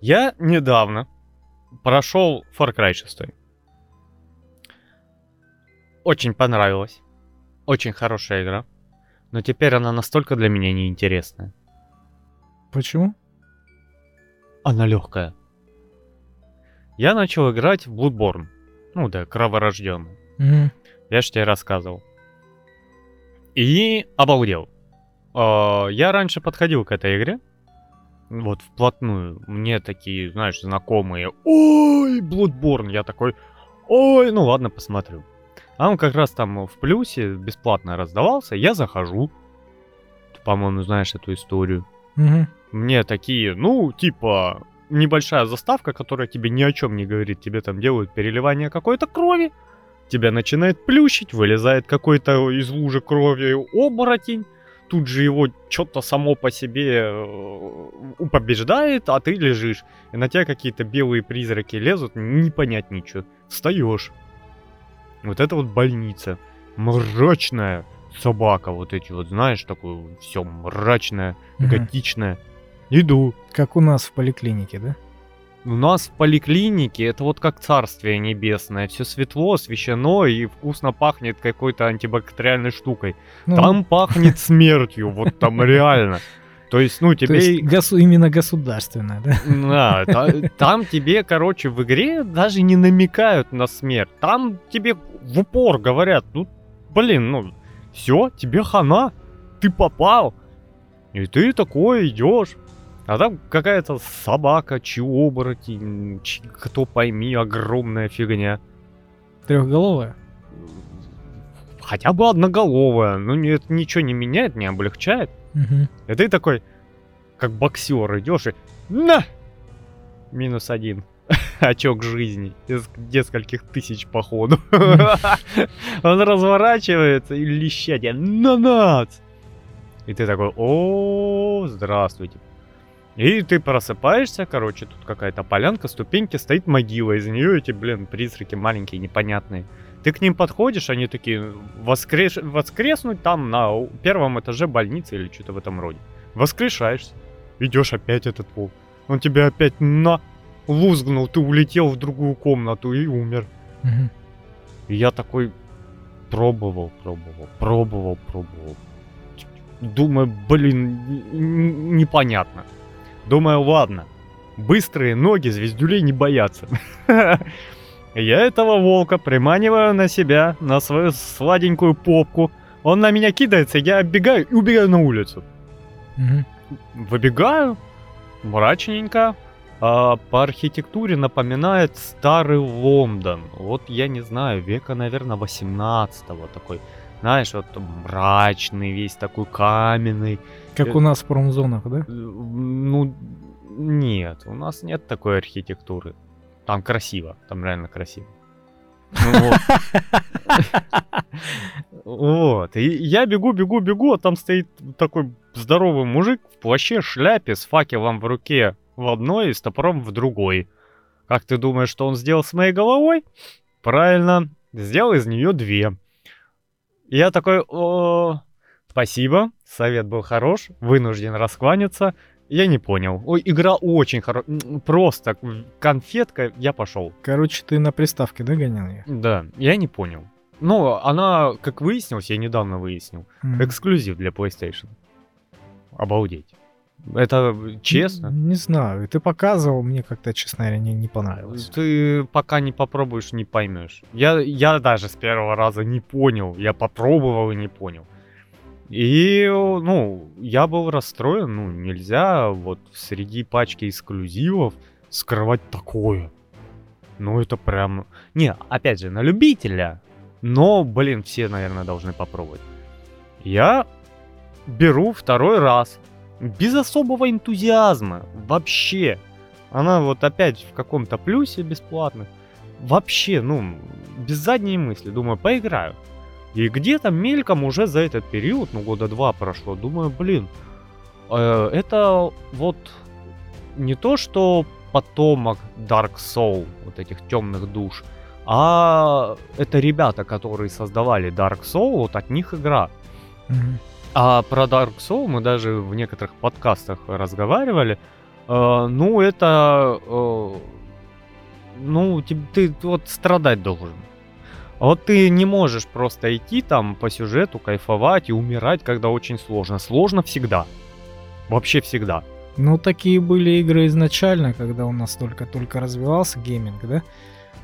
Я недавно прошел Far Cry 6. Очень понравилось. Очень хорошая игра. Но теперь она настолько для меня неинтересная. Почему? Она легкая. Я начал играть в Bloodborne. Ну да, кроворожденный. Мгм. Я же тебе рассказывал. И обалдел. А, Я раньше подходил к этой игре. Вот вплотную. Мне такие, знаешь, знакомые. Ой, Bloodborne. Я такой, ой, ну ладно, посмотрю. А он как раз там в плюсе бесплатно раздавался. Я захожу. Ты, по-моему, знаешь эту историю. Мгм. Мне такие, ну, типа, небольшая заставка, которая тебе ни о чем не говорит. Тебе там делают переливание какой-то крови. Тебя начинает плющить, вылезает какой-то из лужи крови оборотень. Тут же его что-то само по себе э, побеждает, а ты лежишь. И на тебя какие-то белые призраки лезут, не понять ничего. Встаешь. Вот это вот больница. Мрачная собака, вот эти вот, знаешь, такое все мрачное, готичное. Иду. Как у нас в поликлинике, да? У нас в поликлинике это вот как царствие небесное. Все светло, освещено и вкусно пахнет какой-то антибактериальной штукой. Ну, Там пахнет смертью, вот там реально. То есть, ну, то тебе... есть госу- именно государственное, да? Да, та- там тебе, короче, в игре даже не намекают на смерть. Там тебе в упор говорят, ну, блин, ну, все, тебе хана, ты попал. И ты такой идешь. А там какая-то собака, чьи оборотень, чь- кто пойми, огромная фигня. Трехголовая. Хотя бы одноголовая, ну это ничего не меняет, не облегчает. Мгм. И ты такой, как боксер, идешь и на! Минус один. Очок жизни из нескольких тысяч походу. Он разворачивается и леща тебя на. И ты такой, о, здравствуйте. И ты просыпаешься, короче, тут какая-то полянка, ступеньки, стоит могила, из нее эти, блин, призраки маленькие, непонятные. Ты к ним подходишь, они такие, воскреш... воскреснуть там на первом этаже больницы или что-то в этом роде. Воскрешаешься, идешь опять этот пол. Он тебя опять на лузгнул, ты улетел в другую комнату и умер. Мгм. И я такой пробовал, пробовал, пробовал, пробовал. Думаю, блин, непонятно. Думаю, ладно, быстрые ноги звездюлей не боятся. Я этого волка приманиваю на себя, на свою сладенькую попку. Он на меня кидается, я оббегаю и убегаю на улицу. Выбегаю, мрачненько. а, по архитектуре напоминает старый Лондон. Вот я не знаю, века, наверное, 18 такой. Знаешь, вот мрачный весь такой каменный. Как Э, у нас в промзонах, да? Э, Ну, нет, у нас нет такой архитектуры. Там красиво, там реально красиво. Ну вот. Вот. И я бегу, бегу, бегу, а там стоит такой здоровый мужик в плаще, шляпе, с факелом в руке в одной и с топором в другой. Как ты думаешь, что он сделал с моей головой? Правильно, сделал из нее две. И я такой, о, спасибо, совет был хорош, вынужден раскланяться. Я не понял. Ой, игра очень хорошая. Просто конфетка, я пошел. Короче, ты на приставке, да, гонял ее? Да, я не понял. Ну, она, как выяснилось, я недавно выяснил, Мгм. эксклюзив для PlayStation. Обалдеть. Это честно. Не знаю, ты показывал, мне как-то, честно говоря, не, не понравилось. Ты пока не попробуешь, не поймешь. Я, я даже с первого раза не понял. Я попробовал и не понял. И, ну, я был расстроен. Ну, нельзя вот среди пачки эксклюзивов скрывать такое. Ну, это прям... Не, опять же, на любителя. Но, блин, все, наверное, должны попробовать. Я беру второй раз. Без особого энтузиазма. Вообще. Она вот опять в каком-то плюсе бесплатно. Вообще, ну, без задней мысли. Думаю, поиграю. И где-то мельком уже за этот период, ну, года два прошло, думаю, блин, э, это вот не то, что потомок Dark Soul, вот этих темных душ, а это ребята, которые создавали Dark Soul, вот от них игра. Мгм. А про Dark Soul мы даже в некоторых подкастах разговаривали. Э, ну, это... э, ну, ты, ты вот страдать должен. Вот ты не можешь просто идти там по сюжету, кайфовать и умирать, когда очень сложно. Сложно всегда. Вообще всегда. Ну, такие были игры изначально, когда у нас только-только развивался гейминг, да?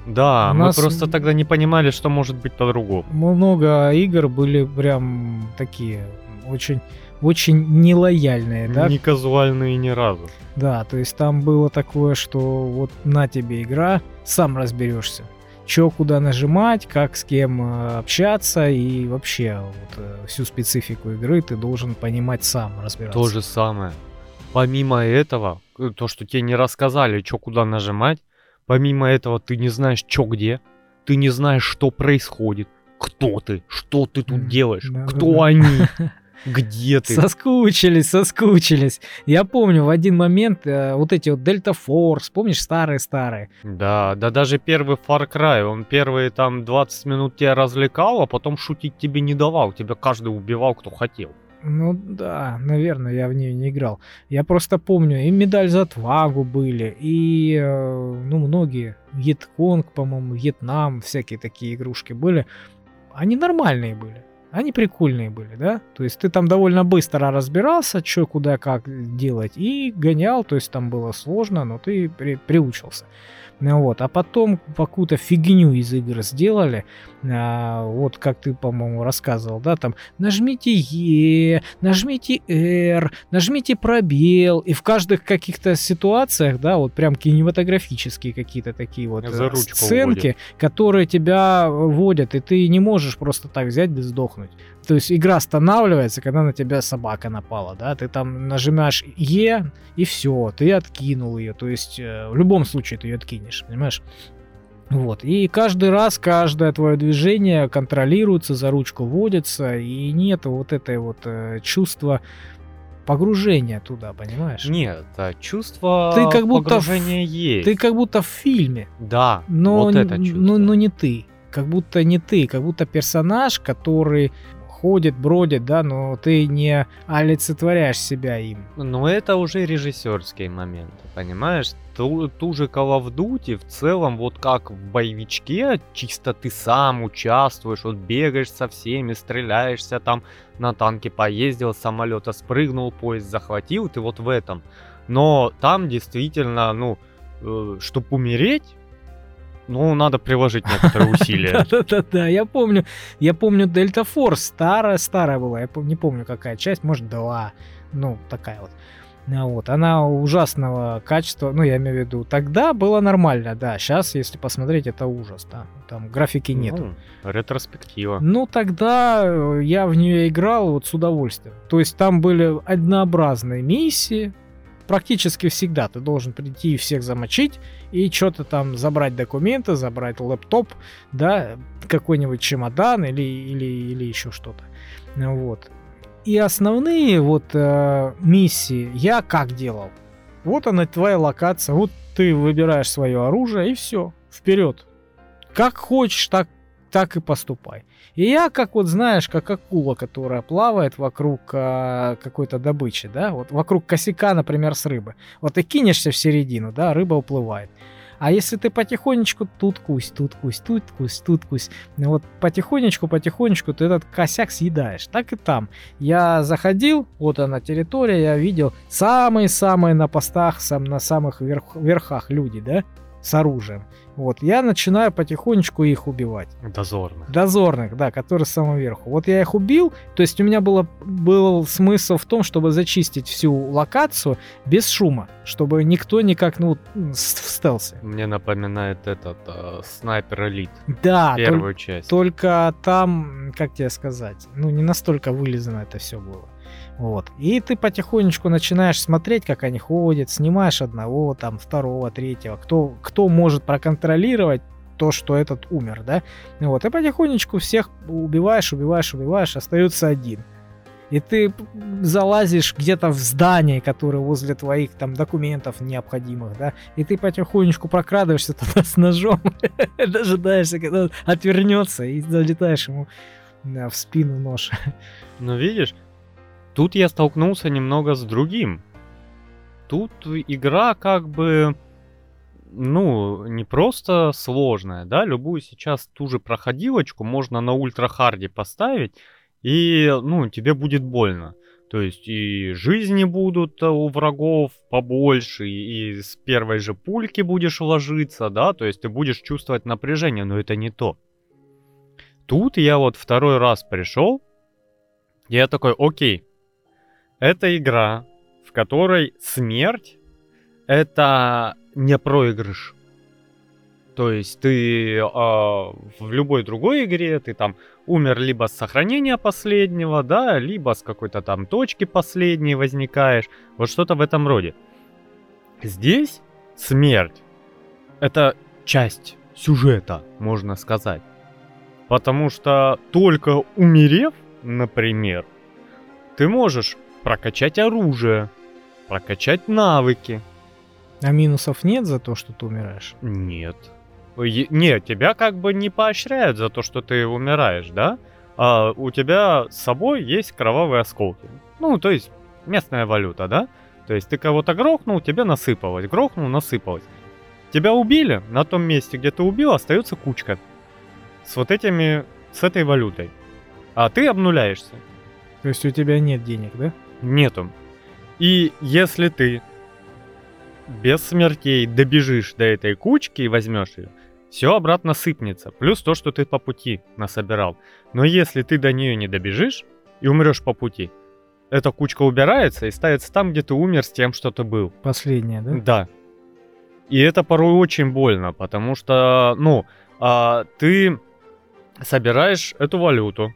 Да, У мы нас- просто тогда не понимали, что может быть по-другому. Много игр были прям такие очень, очень нелояльные, да? Не казуальные ни разу. Да, то есть там было такое, что вот на тебе игра, сам разберешься. Че куда нажимать, как с кем э, общаться и вообще вот, э, всю специфику игры ты должен понимать сам, разбираться. То же самое. Помимо этого, э, то, что тебе не рассказали, что куда нажимать, помимо этого ты не знаешь, что где, ты не знаешь, что происходит, кто ты, что ты тут делаешь, да, да, кто да. они, где ты. Соскучились, соскучились. Я помню в один момент э, вот эти вот Delta Force, помнишь, старые-старые. Да, да даже первый Far Cry, он первые там 20 минут тебя развлекал, а потом шутить тебе не давал, тебя каждый убивал, кто хотел. Ну да, наверное, я в нее не играл. Я просто помню, и медаль за отвагу были, и э, ну многие, Вьетконг, по-моему, Вьетнам, всякие такие игрушки были. Они нормальные были. Они прикольные были, да? То есть ты там довольно быстро разбирался, что, куда, как делать, и гонял, то есть там было сложно, но ты при- приучился. Ну вот, а потом какую-то фигню из игр сделали, а, вот как ты, по-моему, рассказывал, да, там нажмите Е, нажмите R, нажмите пробел, и в каждых каких-то ситуациях, да, вот прям кинематографические какие-то такие вот э, сценки, которые тебя вводят, и ты не можешь просто так взять да сдохнуть. То есть игра останавливается, когда на тебя собака напала, да, ты там нажимаешь Е, и все, ты откинул ее, то есть э, в любом случае ты ее откинешь, понимаешь? Вот. И каждый раз, каждое твое движение контролируется, за ручку водится, и нет вот этой вот э, чувства погружения туда, понимаешь? Нет, а чувство Ты как будто в- погружения есть. Ты как будто в фильме, Да, но, вот это чувство. но, но не ты. Как будто не ты, как будто персонаж, который ходит, бродит, да, но ты не олицетворяешь себя им. Но это уже режиссерские моменты, понимаешь? Ту, ту же Call of Duty в целом, вот как в боевичке, чисто ты сам участвуешь, вот бегаешь со всеми, стреляешься там, на танке поездил, с самолета спрыгнул, поезд захватил, ты вот в этом. Но там действительно, ну, чтобы умереть, ну, надо приложить некоторые усилия. Да-да-да, я помню, я помню Delta Force, старая-старая была, я не помню какая часть, может два, ну, такая вот. А Вот, она ужасного качества, ну, я имею в виду, тогда было нормально, да, сейчас, если посмотреть, это ужас, да, там графики нет. Ну, ретроспектива. Ну, тогда э, я в нее играл вот с удовольствием. То есть там были однообразные миссии. Практически всегда ты должен прийти и всех замочить и что-то там забрать документы, забрать лэптоп, да, какой-нибудь чемодан или, или, или еще что-то. Вот. И основные вот э, миссии я как делал? Вот она твоя локация, вот ты выбираешь свое оружие и все, вперед. Как хочешь, так так и поступай. И я, как вот знаешь, как акула, которая плавает вокруг а, какой-то добычи, да, вот вокруг косяка, например, с рыбы. Вот ты кинешься в середину, да, рыба уплывает. А если ты потихонечку тут кусь, тут кусь, тут кусь, тут кусь, ну вот потихонечку, потихонечку ты этот косяк съедаешь. Так и там. Я заходил, вот она территория, я видел самые-самые на постах, сам, на самых верх- верхах люди, да, с оружием. Вот, я начинаю потихонечку их убивать. Дозорных. Дозорных, да, которые с самого верху. Вот я их убил, то есть у меня было, был смысл в том, чтобы зачистить всю локацию без шума, чтобы никто никак, ну, в стелсе. Мне напоминает этот э, снайпер элит. Да, тол- Первую часть. только там, как тебе сказать, ну, не настолько вылизано это все было. Вот. И ты потихонечку начинаешь смотреть, как они ходят, снимаешь одного, там, второго, третьего, кто, кто может проконтролировать то, что этот умер, да? Вот. И потихонечку всех убиваешь, убиваешь, убиваешь, остается один. И ты залазишь где-то в здание, которое возле твоих там документов необходимых, да, и ты потихонечку прокрадываешься туда с ножом, дожидаешься, когда он отвернется, и залетаешь ему в спину нож. Но видишь, тут я столкнулся немного с другим. тут игра как бы, ну, не просто сложная, да, любую сейчас ту же проходилочку можно на ультрахарде поставить, и, ну, тебе будет больно. То есть и жизни будут э, у врагов побольше, и с первой же пульки будешь ложиться, да, то есть ты будешь чувствовать напряжение, но это не то. Тут я вот второй раз пришел, я такой, окей, это игра, в которой смерть это не проигрыш. То есть ты э, в любой другой игре ты там умер либо с сохранения последнего, да, либо с какой-то там точки последней возникаешь, вот что-то в этом роде. Здесь смерть это часть сюжета, можно сказать. Потому что только умерев, например, ты можешь прокачать оружие, прокачать навыки. А минусов нет за то, что ты умираешь? Нет. Нет, тебя как бы не поощряют за то, что ты умираешь, да? А у тебя с собой есть кровавые осколки. Ну, то есть местная валюта, да? То есть ты кого-то грохнул, тебе насыпалось, грохнул, насыпалось. Тебя убили, на том месте, где ты убил, остается кучка. С вот этими, с этой валютой. А ты обнуляешься. То есть у тебя нет денег, да? Нету. И если ты без смертей добежишь до этой кучки и возьмешь ее, все обратно сыпнется. Плюс то, что ты по пути насобирал. Но если ты до нее не добежишь и умрешь по пути, эта кучка убирается и ставится там, где ты умер с тем, что ты был. Последняя, да? Да. И это порой очень больно, потому что, ну, а, ты собираешь эту валюту,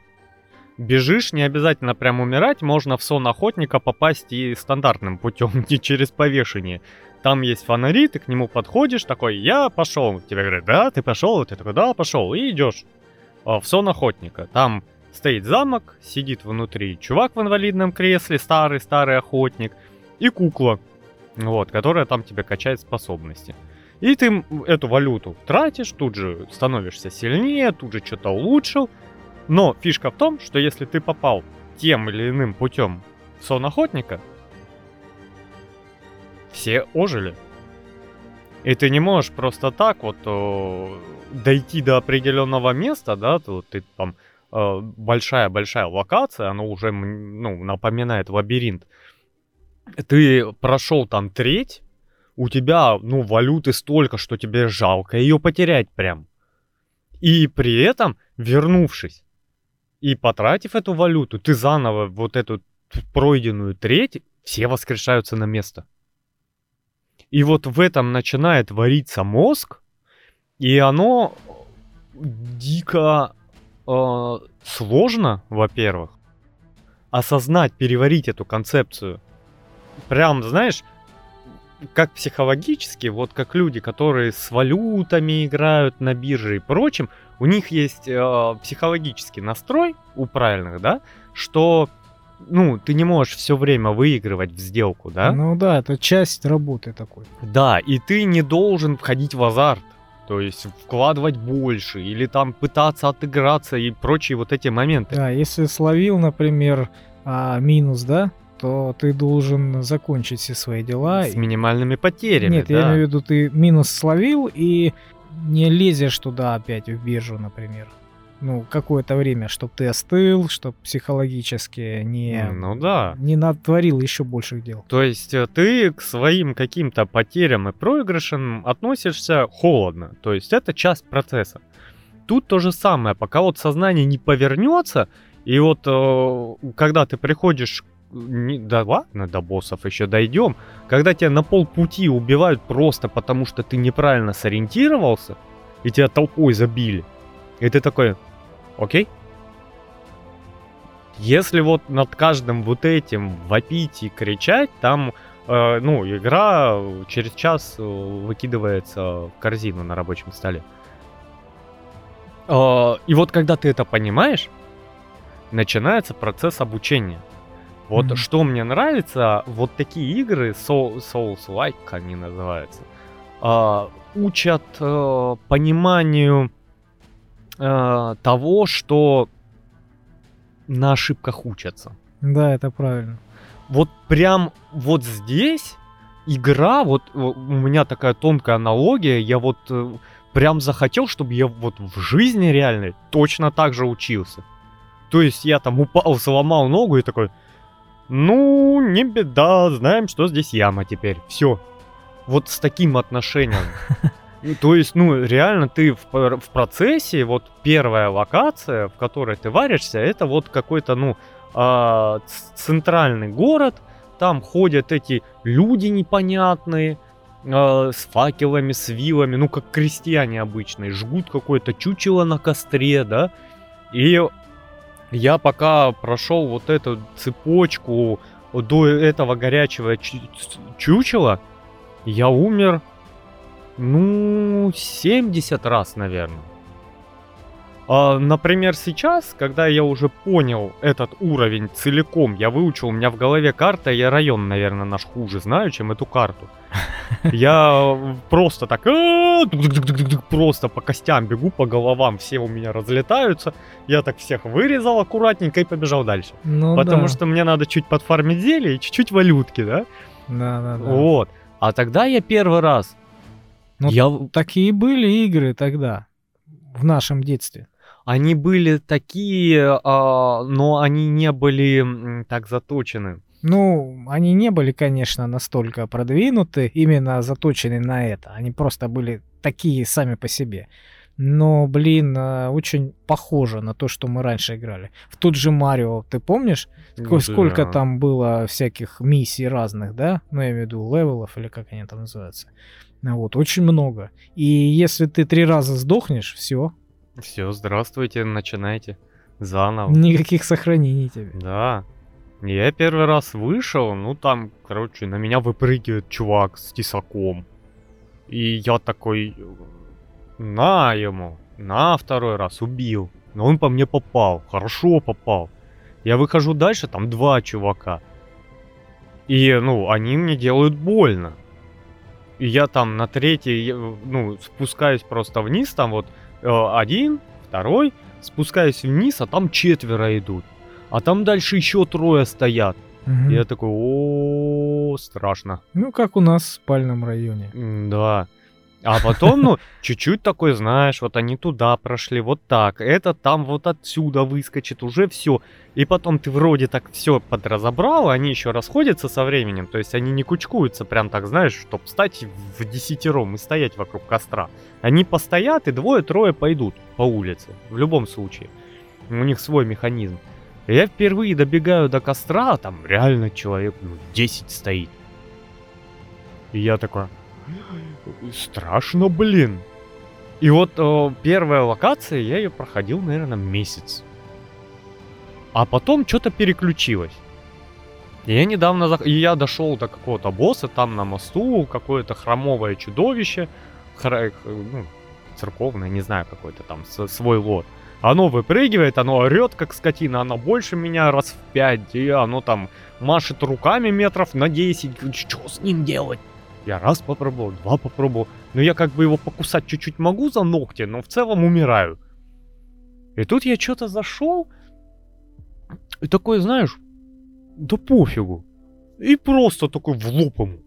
бежишь, не обязательно прям умирать, можно в сон охотника попасть и стандартным путем, не через повешение. Там есть фонари, ты к нему подходишь, такой, я пошел. Тебе говорят, да, ты пошел, ты такой, да, пошел, и идешь в сон охотника. Там стоит замок, сидит внутри чувак в инвалидном кресле, старый-старый охотник, и кукла, вот, которая там тебе качает способности. И ты эту валюту тратишь, тут же становишься сильнее, тут же что-то улучшил. Но фишка в том, что если ты попал тем или иным путем в сон охотника, все ожили. И ты не можешь просто так вот о, дойти до определенного места, да, то ты там большая-большая локация, она уже, ну, напоминает лабиринт. Ты прошел там треть, у тебя, ну, валюты столько, что тебе жалко ее потерять прям. И при этом, вернувшись и потратив эту валюту, ты заново вот эту пройденную треть, все воскрешаются на место. И вот в этом начинает вариться мозг, и оно дико э, сложно, во-первых, осознать, переварить эту концепцию. Прям, знаешь, как психологически, вот как люди, которые с валютами играют на бирже и прочим, у них есть э, психологический настрой у правильных, да, что ну, ты не можешь все время выигрывать в сделку, да? Ну да, это часть работы такой. Да, и ты не должен входить в азарт. То есть вкладывать больше или там пытаться отыграться и прочие вот эти моменты. Да, если словил, например, а, минус, да, то ты должен закончить все свои дела. С минимальными потерями. Нет, да. я имею в виду, ты минус словил и не лезешь туда опять в биржу, например ну, какое-то время, чтобы ты остыл, чтобы психологически не, ну, да. не натворил еще больших дел. То есть э, ты к своим каким-то потерям и проигрышам относишься холодно. То есть это часть процесса. Тут то же самое, пока вот сознание не повернется, и вот э, когда ты приходишь не, да ладно, до боссов еще дойдем. Когда тебя на полпути убивают просто потому, что ты неправильно сориентировался, и тебя толпой забили, и ты такой, окей? Если вот над каждым вот этим вопить и кричать, там, э, ну, игра через час э, выкидывается в корзину на рабочем столе. Э, и вот когда ты это понимаешь, начинается процесс обучения. Вот mm-hmm. что мне нравится, вот такие игры, Soul, Souls-like они называются, э, учат э, пониманию э, того, что на ошибках учатся. Да, это правильно. Вот прям вот здесь игра, вот э, у меня такая тонкая аналогия, я вот э, прям захотел, чтобы я вот в жизни реальной точно так же учился. То есть я там упал, сломал ногу и такой, ну, не беда, знаем, что здесь яма теперь. Все. Вот с таким отношением. То есть, ну, реально ты в, в процессе, вот первая локация, в которой ты варишься, это вот какой-то, ну, ц- центральный город, там ходят эти люди непонятные, а, с факелами, с вилами, ну, как крестьяне обычные, жгут какое-то чучело на костре, да, и я пока прошел вот эту цепочку до этого горячего чучела, я умер, ну, 70 раз, наверное. А, например, сейчас, когда я уже понял этот уровень целиком, я выучил, у меня в голове карта, я район, наверное, наш хуже знаю, чем эту карту. Я просто так, «А, дук-дук-дук-дук-дук», просто по костям бегу, по головам, все у меня разлетаются. Я так всех вырезал аккуратненько и побежал дальше. Ну Потому да. что мне надо чуть подфармить зелье и чуть-чуть валютки, да? Да, да, да. Вот. А тогда я первый раз. Ну, я... Такие были игры тогда, в нашем детстве. Они были такие, а, но они не были так заточены. Ну, они не были, конечно, настолько продвинуты, именно заточены на это. Они просто были такие сами по себе. Но, блин, э, очень похоже на то, что мы раньше играли. В тот же Марио, ты помнишь, Ну сколько да. там было всяких миссий разных, да? Ну, я имею в виду левелов, или как они там называются. Ну Вот, очень много. И если ты три раза сдохнешь, все, Все, здравствуйте, начинайте заново. никаких сохранений тебе. Да. Я первый раз вышел, ну там, короче, на меня выпрыгивает чувак с тесаком. И я такой, на ему, на второй раз убил. Но он по мне попал, хорошо попал. Я выхожу дальше, там два чувака. И, ну, они мне делают больно. И я там на третий, ну, спускаюсь просто вниз, там вот э, один, второй, спускаюсь вниз, а там четверо идут. А там дальше еще трое стоят. Мгм. Я такой, о, страшно. Ну, как у нас в спальном районе. М, Да. А потом, ну, чуть-чуть такой, знаешь, вот они туда прошли, вот так. Это там вот отсюда выскочит, уже все. И потом ты вроде так все подразобрал, они еще расходятся со временем. То есть они не кучкуются прям так, знаешь, чтобы стать в десятером и стоять вокруг костра. Они постоят, и двое-трое пойдут по улице. В любом случае. У них свой механизм. Я впервые добегаю до костра, а там реально человек ну, 10 стоит. И я такой, страшно, блин. И вот э, первая локация, я ее проходил, наверное, месяц. А потом что-то переключилось. Я недавно, зах- и я дошел до какого-то босса, там на мосту какое-то хромовое чудовище, хра- ну, церковное, не знаю, какой-то там свой лот. Оно выпрыгивает, оно орет, как скотина, оно больше меня раз в пять, и оно там машет руками метров на 10. Что с ним делать? Я раз попробовал, два попробовал. Но я как бы его покусать чуть-чуть могу за ногти, но в целом умираю. И тут я что-то зашел, и такой, знаешь, да пофигу. И просто такой в лоб ему.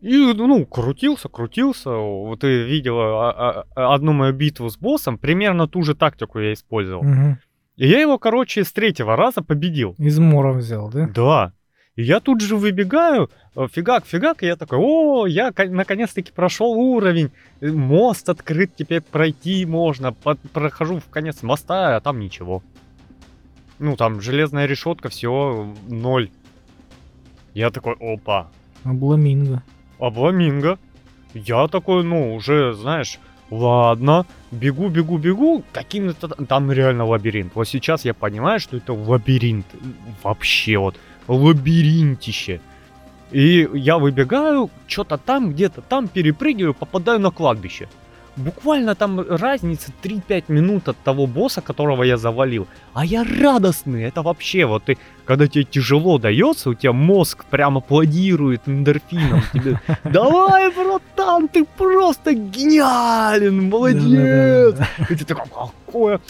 И, ну, крутился, крутился. Вот ты видела а- а- одну мою битву с боссом, примерно ту же тактику я использовал. Мгм. И я его, короче, с третьего раза победил. Измором взял, да? Да. И я тут же выбегаю, э, фигак, фигак, и я такой, о, я ко- наконец-таки прошел уровень, мост открыт, теперь пройти можно, Под- прохожу в конец моста, а там ничего. Ну, там железная решетка, все, ноль. Я такой, опа, Обламинго. Обламинго. Я такой, ну, уже, знаешь, ладно, бегу, бегу, бегу, каким-то... Там реально лабиринт. Вот сейчас я понимаю, что это лабиринт. Вообще вот, лабиринтище. И я выбегаю, что-то там, где-то там перепрыгиваю, попадаю на кладбище. Буквально там разница 3-5 минут от того босса, которого я завалил. А я радостный, это вообще вот ты, когда тебе тяжело дается, у тебя мозг прям аплодирует эндорфином. Тебе, давай, братан, ты просто гениален, молодец. И ты такой, какое...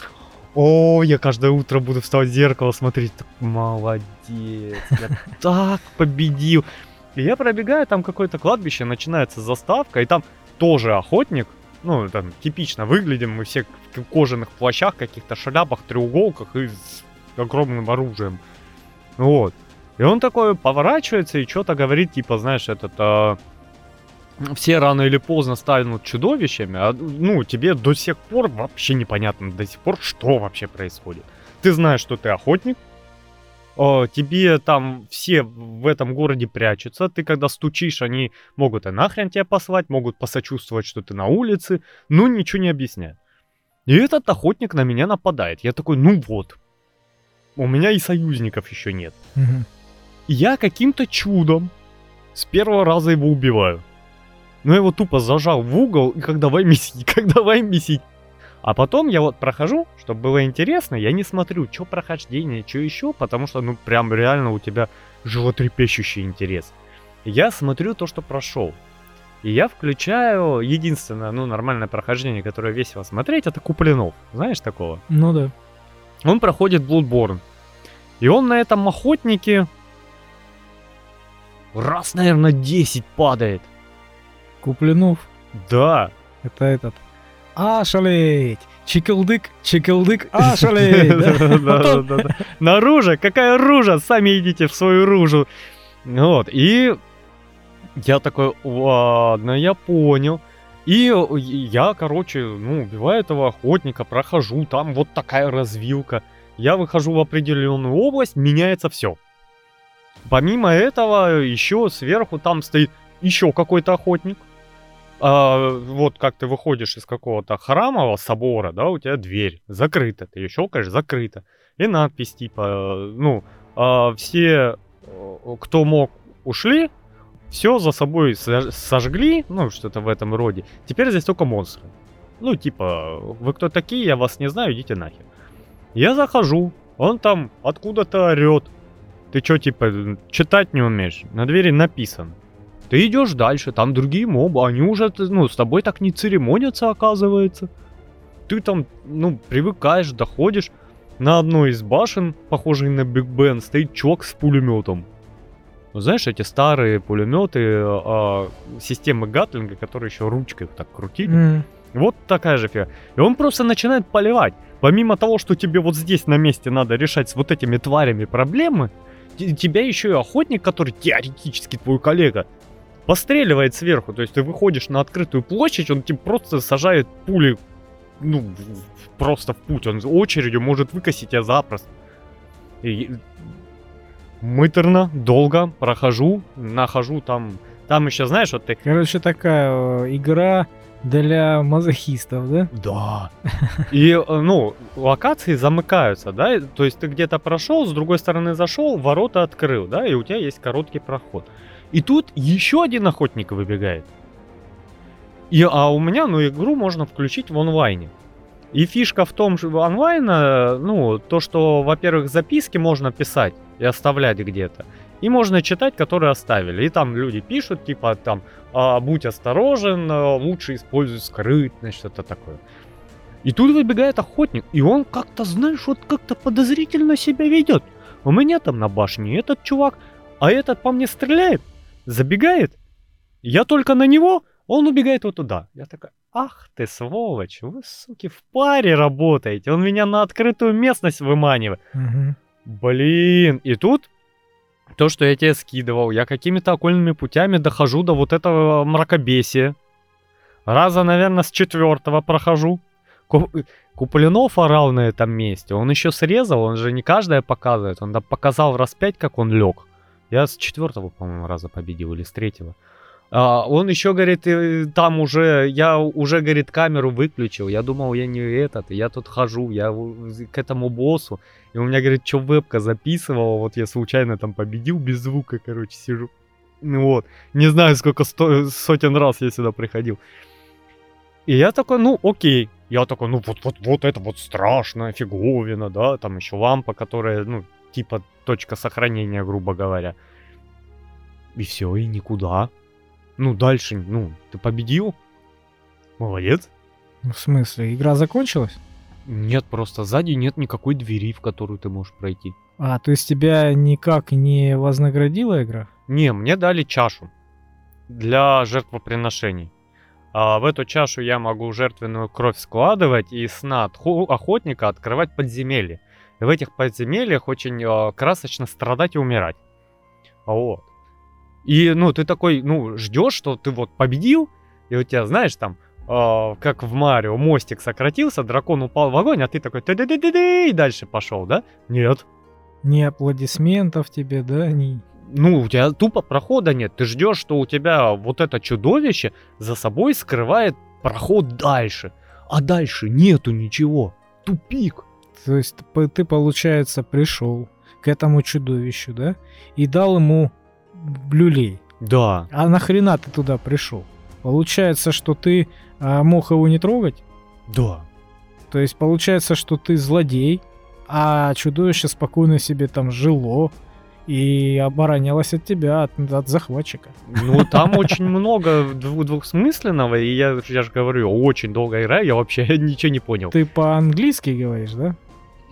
О, я каждое утро буду вставать в зеркало смотреть. Так, молодец, я так победил. И я пробегаю, там какое-то кладбище, начинается заставка, и там тоже охотник, ну, там, типично выглядим, мы все в кожаных плащах, каких-то шляпах, треуголках и с огромным оружием. Вот. И он такой поворачивается и что-то говорит, типа, знаешь, этот... А, все рано или поздно станут чудовищами, а, ну, тебе до сих пор вообще непонятно до сих пор, что вообще происходит. Ты знаешь, что ты охотник, тебе там все в этом городе прячутся, ты когда стучишь, они могут и нахрен тебя послать, могут посочувствовать, что ты на улице, но ничего не объясняют. И этот охотник на меня нападает. Я такой, ну вот, у меня и союзников еще нет. И я каким-то чудом с первого раза его убиваю. Но я его тупо зажал в угол и как давай месить, как давай месить. А потом я вот прохожу, чтобы было интересно, я не смотрю, что прохождение, что еще, потому что, ну, прям реально у тебя животрепещущий интерес. Я смотрю то, что прошел. И я включаю единственное, ну, нормальное прохождение, которое весело смотреть, это Куплинов. Знаешь такого? Ну да. Он проходит Bloodborne. И он на этом охотнике раз, наверное, 10 падает. Куплинов. Да. Это этот. А, а, Да, он. да, да. На ружа? Какая ружа? Сами идите в свою ружу. Вот, и я такой, ладно, я понял. И я, короче, ну, убиваю этого охотника, прохожу, там вот такая развилка. Я выхожу в определенную область, меняется все. Помимо этого, еще сверху там стоит еще какой-то охотник. А, вот как ты выходишь из какого-то храмового собора, да, у тебя дверь закрыта, ты ее щелкаешь, закрыта. И надпись типа, ну, а, все, э, кто мог, ушли, все за собой сож- сожгли, ну, что-то в этом роде. Теперь здесь только монстры. Ну, типа, вы кто такие, я вас не знаю, идите нахер. Я захожу, он там откуда-то орет. Ты что, типа, читать не умеешь? На двери написано. Ты идешь дальше, там другие мобы, они уже, ну, с тобой так не церемонятся, оказывается. Ты там, ну, привыкаешь, доходишь. На одной из башен, похожей на Биг Бен, стоит чувак с пулеметом. Ну, знаешь, эти старые пулеметы а, системы Гатлинга, которые еще ручкой так крутили. М, Вот такая же фига. И он просто начинает поливать. Помимо того, что тебе вот здесь на месте надо решать с вот этими тварями проблемы, тебя еще и охотник, который теоретически твой коллега, постреливает сверху. То есть ты выходишь на открытую площадь, он тебе просто сажает пули, ну, просто в путь. Он очередью может выкосить тебя запросто. И мыторно, долго прохожу, нахожу там... Там еще, знаешь, вот ты Короче, такая э, игра для мазохистов, да? Да. И, э, ну, локации замыкаются, да, то есть ты где-то прошел, с другой стороны зашел, ворота открыл, да, и у тебя есть короткий проход. И тут еще один охотник выбегает. И, а у меня, ну, игру можно включить в онлайне. И фишка в том, что онлайна, ну, то, что, во-первых, записки можно писать и оставлять где-то. И можно читать, которые оставили. И там люди пишут, типа, там, а, будь осторожен, а, лучше используй скрытность, что-то такое. И тут выбегает охотник, и он как-то, знаешь, вот как-то подозрительно себя ведет. У меня там на башне этот чувак, а этот по мне стреляет, забегает. Я только на него, он убегает вот туда. Я такой, ах ты сволочь, вы, суки, в паре работаете. Он меня на открытую местность выманивает. Мгм. Блин, и тут то, что я тебе скидывал, я какими-то окольными путями дохожу до вот этого мракобесия. Раза, наверное, с четвертого прохожу. Ку- Куплинов орал на этом месте. Он еще срезал, он же не каждое показывает. Он да показал раз пять, как он лег. Я с четвертого, по-моему, раза победил или с третьего. А, он еще говорит, э, там уже, я уже, говорит, камеру выключил. Я думал, я не этот, я тут хожу, я к этому боссу. И у меня, говорит, что вебка записывала, вот я случайно там победил без звука, короче, сижу. Ну вот, не знаю, сколько сто- сотен раз я сюда приходил. И я такой, ну окей. Я такой, ну вот, вот, вот это вот страшная фиговина, да, там еще лампа, которая, ну, типа точка сохранения, грубо говоря. И все, и никуда. Ну, дальше, ну, ты победил? Молодец. В смысле, игра закончилась? Нет, просто сзади нет никакой двери, в которую ты можешь пройти. А, то есть тебя никак не вознаградила игра? Не, мне дали чашу для жертвоприношений. А в эту чашу я могу жертвенную кровь складывать и сна охотника открывать подземелья. В этих подземельях очень э, красочно страдать и умирать. Вот. И, ну, ты такой, ну, ждешь, что ты вот победил, и у тебя, знаешь, там, э, как в Марио, мостик сократился, дракон упал в огонь, а ты такой ты ды ды ды ды и дальше пошел, да? Нет. Ни аплодисментов тебе, да, ни... Ну, у тебя тупо прохода нет. Ты ждешь, что у тебя вот это чудовище за собой скрывает проход дальше. А дальше нету ничего. Тупик. То есть ты, получается, пришел к этому чудовищу, да, и дал ему блюлей. Да. А нахрена ты туда пришел? Получается, что ты а, мог его не трогать? Да. То есть получается, что ты злодей, а чудовище спокойно себе там жило и оборонялось от тебя, от, от захватчика. Ну, там очень много дву- двухсмысленного, и я, я же говорю, очень долго играю, я вообще ничего не понял. Ты по-английски говоришь, да?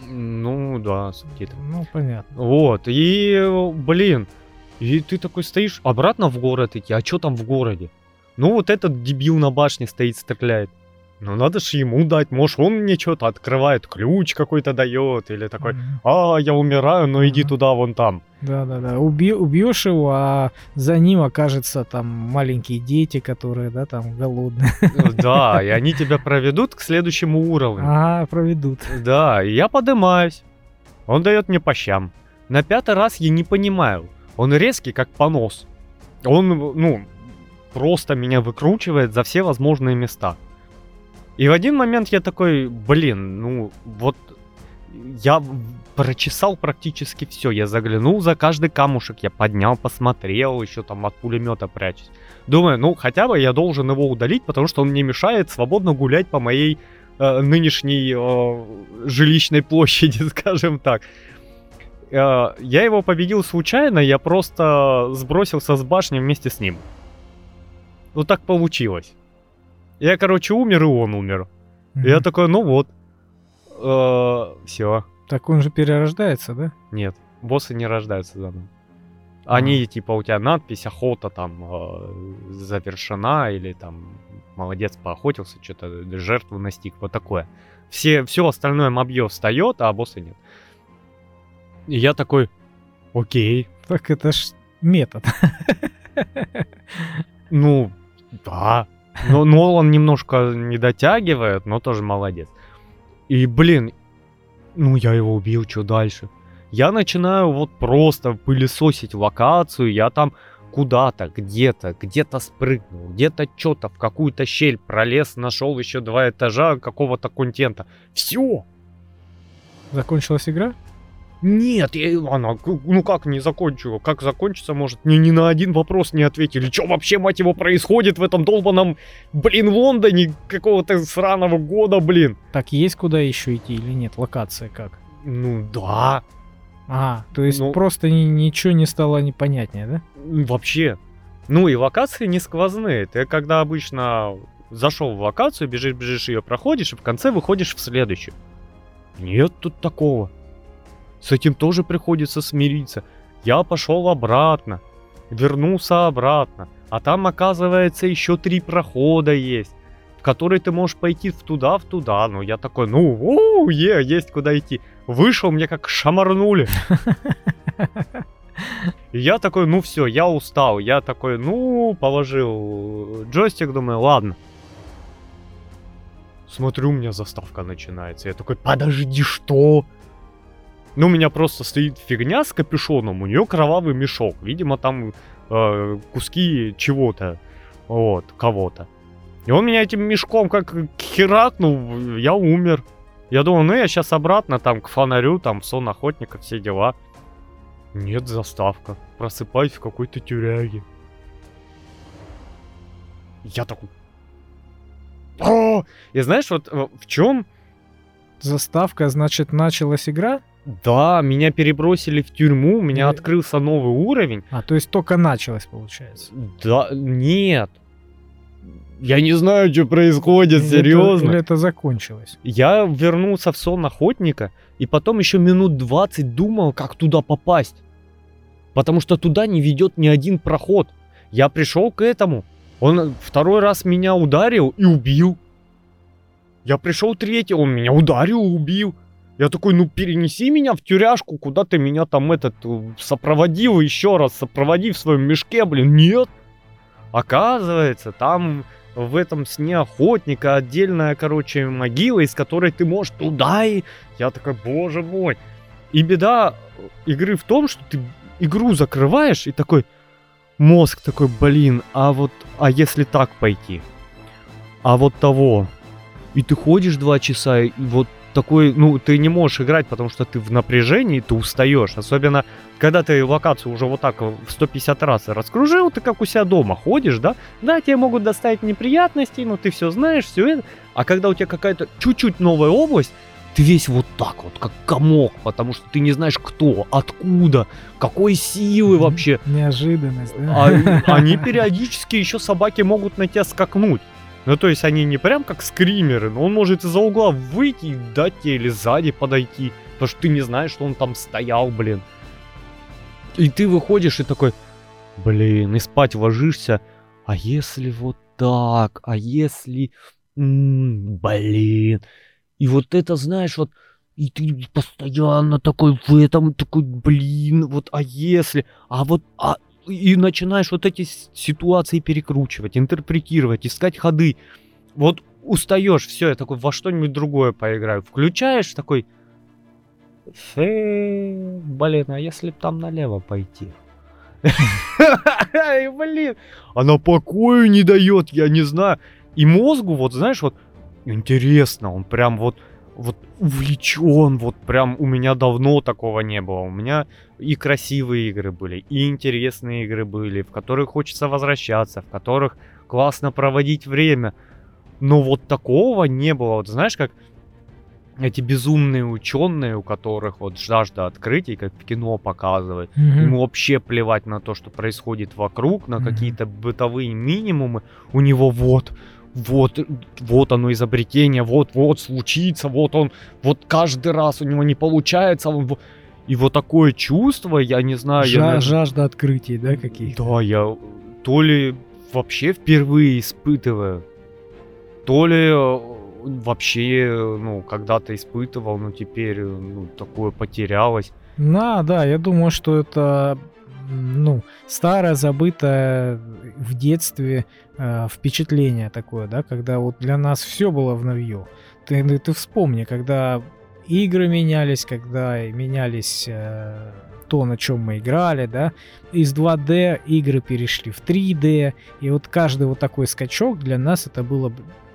Ну, да, субтитры. Ну, понятно. Вот, и, блин, и ты такой стоишь, обратно в город идти, а что там в городе? Ну, вот этот дебил на башне стоит, стреляет. Ну, надо же ему дать, может, он мне что-то открывает, ключ какой-то дает, или такой, а, я умираю, но иди Ага. туда, вон там. Да-да-да. Уби- убьешь его, а за ним окажется там маленькие дети, которые, да, там голодные. Да, и они тебя проведут к следующему уровню. Ага, проведут. Да, и я подымаюсь. Он дает мне по щам. На пятый раз я не понимаю. Он резкий, как понос. Он, ну, просто меня выкручивает за все возможные места. И в один момент я такой, блин, ну, вот я прочесал практически все. Я заглянул за каждый камушек, я поднял, посмотрел, еще там от пулемета прячусь. Думаю, ну, хотя бы я должен его удалить, потому что он мне мешает свободно гулять по моей э, нынешней э, жилищной площади, скажем так. Э, я его победил случайно, я просто сбросился с башни вместе с ним. Вот так получилось. Я, короче, умер, и он умер. И Я такой, ну вот. Все. Так он же перерождается, да? Нет, боссы не рождаются заново. Они, типа, у тебя надпись охота там э, завершена, или там молодец поохотился, что-то жертву настиг, вот такое. Все, все остальное мобье встает, а босса нет. И я такой, окей, Так это ж метод. ну, да. Но Нолан немножко не дотягивает, но тоже молодец. И, блин, ну я его убил, что дальше? Я начинаю вот просто пылесосить локацию, я там куда-то, где-то, где-то спрыгнул, где-то что-то в какую-то щель пролез, нашел еще два этажа какого-то контента. Все! Закончилась игра? Нет, я, она, ну как не закончила? Как закончится, может, мне ни на один вопрос не ответили. Что вообще, мать его, происходит в этом долбаном, блин, Лондоне какого-то сраного года, блин? Так, есть куда еще идти или нет? Локация как? Ну да, А, то есть Ну- просто ни- ничего не стало непонятнее, да? вообще. Ну и локации не сквозные. Ты когда обычно зашел в локацию, бежишь, бежишь, ее проходишь, и в конце выходишь в следующую. Нет тут такого. С этим тоже приходится смириться. Я пошел обратно, вернулся обратно, а там, оказывается, еще три прохода есть, в которые ты можешь пойти в туда, в туда. Ну, я такой, ну, у, е, есть куда идти. Вышел, мне как шамарнули. Я такой, ну все, я устал. Я такой, ну, положил джойстик, думаю, ладно. Смотрю, у меня заставка начинается. Я такой, подожди, что? Ну, у меня просто стоит фигня с капюшоном, у нее кровавый мешок. Видимо, там э, куски чего-то, вот, кого-то. И он меня этим мешком как херакнул, я умер. Я думал, ну я сейчас обратно там к фонарю, там сон охотника, все дела. Нет, заставка. Просыпаюсь в какой-то тюряге. Я такой... «О!» И знаешь, вот э, в чем Заставка, значит, началась игра? Да, меня перебросили в тюрьму, у меня Э. открылся новый уровень. А, то есть только началась, получается. Да, нет. Я не знаю, что происходит, Или это- серьезно. Или это закончилось? Я вернулся в сон охотника, и потом еще минут 20 думал, как туда попасть. Потому что туда не ведет ни один проход. Я пришел к этому. Он второй раз меня ударил и убил. Я пришел третий, он меня ударил и убил. Я такой, ну перенеси меня в тюряшку, куда ты меня там этот э, сопроводил еще раз, сопроводи в своем мешке, блин. Нет. Оказывается, там в этом сне охотника отдельная, короче, могила, из которой ты можешь туда и... Я такой, боже мой. И беда игры в том, что ты игру закрываешь и такой... Мозг такой, блин, а вот... А если так пойти? А вот того. И ты ходишь два часа, и вот такой, ну, ты не можешь играть, потому что ты в напряжении, ты устаешь. Особенно, когда ты локацию уже вот так в 150 раз раскружил, ты как у себя дома ходишь, да? Да, тебе могут доставить неприятности, но ты все знаешь, все это. А когда у тебя какая-то чуть-чуть новая область, ты весь вот так вот, как комок, потому что ты не знаешь кто, откуда, какой силы вообще. Неожиданность, да? А, они периодически еще собаки могут на тебя скакнуть. Ну, то есть они не прям как скримеры, но он может из-за угла выйти и дать тебе или сзади подойти. Потому что ты не знаешь, что он там стоял, блин. И ты выходишь и такой, блин, и спать ложишься. А если вот так? А если... М-м, блин. И вот это, знаешь, вот... И ты постоянно такой в этом, такой, блин, вот, а если, а вот, а, и начинаешь вот эти ситуации перекручивать, интерпретировать, искать ходы. Вот устаешь, все, я такой во что-нибудь другое поиграю. Включаешь такой, Фе, блин, а если там налево пойти? Блин, она покою не дает, я не знаю. И мозгу, вот знаешь, вот интересно, он прям вот вот увлечен, вот прям у меня давно такого не было. У меня и красивые игры были, и интересные игры были, в которых хочется возвращаться, в которых классно проводить время. Но вот такого не было. Вот знаешь, как эти безумные ученые, у которых вот жажда открытий, как в кино показывает, mm-hmm. ему вообще плевать на то, что происходит вокруг, на mm-hmm. какие-то бытовые минимумы. У него вот вот, вот оно изобретение, вот-вот случится, вот он, вот каждый раз у него не получается, он, и вот такое чувство, я не знаю... Жа- я, наверное... Жажда открытий, да, каких Да, я то ли вообще впервые испытываю, то ли э, вообще, ну, когда-то испытывал, но теперь, ну, такое потерялось. Да, да, я думаю, что это ну, старое, забытое в детстве э, впечатление такое, да, когда вот для нас все было в новье. Ты, ну, ты вспомни, когда игры менялись, когда менялись э, то, на чем мы играли, да, из 2D игры перешли в 3D, и вот каждый вот такой скачок для нас это было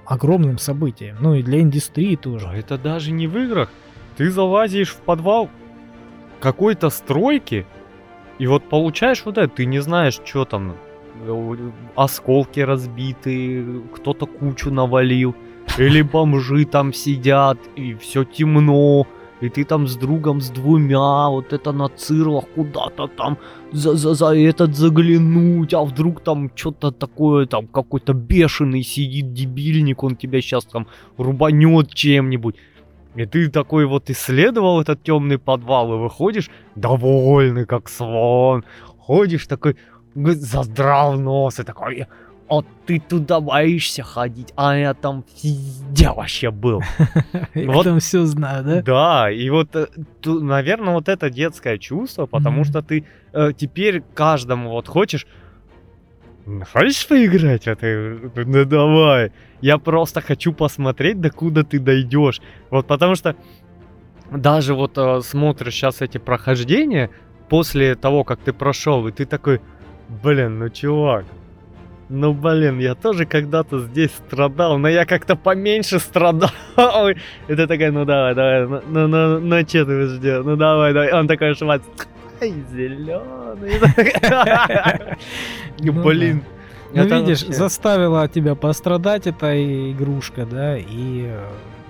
огромным событием, ну и для индустрии тоже. А это даже не в играх. Ты залазишь в подвал какой-то стройки, и вот получаешь вот это, ты не знаешь, что там, осколки разбиты, кто-то кучу навалил, или бомжи там сидят, и все темно, и ты там с другом, с двумя, вот это на цирлах куда-то там за, за, за этот заглянуть, а вдруг там что-то такое, там какой-то бешеный сидит дебильник, он тебя сейчас там рубанет чем-нибудь. И ты такой вот исследовал этот темный подвал и выходишь довольный, как слон. Ходишь такой, задрал нос и такой, вот ты туда боишься ходить, а я там везде вообще был. И вот там все знаю, да? Да, и вот, э, наверное, вот это детское чувство, потому что ты э, теперь каждому вот хочешь Хочешь поиграть в это? Ну давай. Я просто хочу посмотреть, докуда ты дойдешь. Вот потому что даже вот э, смотришь сейчас эти прохождения после того, как ты прошел, и ты такой, блин, ну чувак, ну блин, я тоже когда-то здесь страдал, но я как-то поменьше страдал. И ты такая, ну давай, давай, ну, ну, ну, ну что ты ждешь, ну давай, давай. Он такой шмат, зеленый. Ну блин. Ну, видишь, заставила тебя пострадать эта игрушка, да, и э,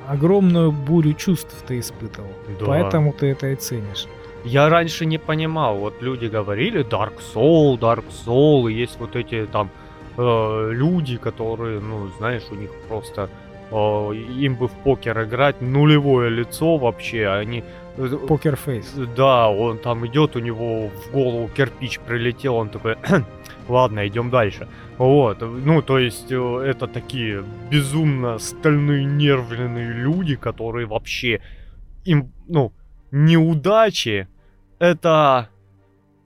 огромную бурю чувств ты испытывал. Поэтому ты это и ценишь. Я раньше не понимал, вот люди говорили Dark Soul, Dark Soul, и есть вот эти там э, люди, которые, ну, знаешь, у них просто О, им бы в покер играть, нулевое лицо вообще, они... Покерфейс. Да, он там идет, у него в голову кирпич прилетел, он такой, ладно, идем дальше. Вот, ну, то есть, э, это такие безумно стальные нервные люди, которые вообще, им, ну, неудачи, это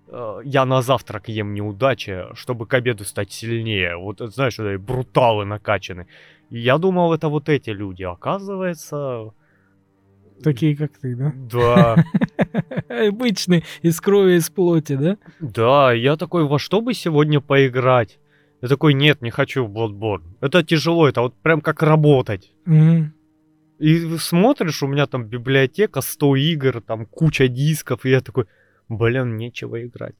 э, я на завтрак ем неудачи, чтобы к обеду стать сильнее. Вот, знаешь, бруталы накачаны. Я думал, это вот эти люди. Оказывается, Такие, как ты, да? да. Обычные, из крови, из плоти, да? Да, я такой, во что бы сегодня поиграть? Я такой, нет, не хочу в Bloodborne. Это тяжело, это вот прям как работать. Мгм. И смотришь, у меня там библиотека, 100 игр, там куча дисков, и я такой, блин, нечего играть.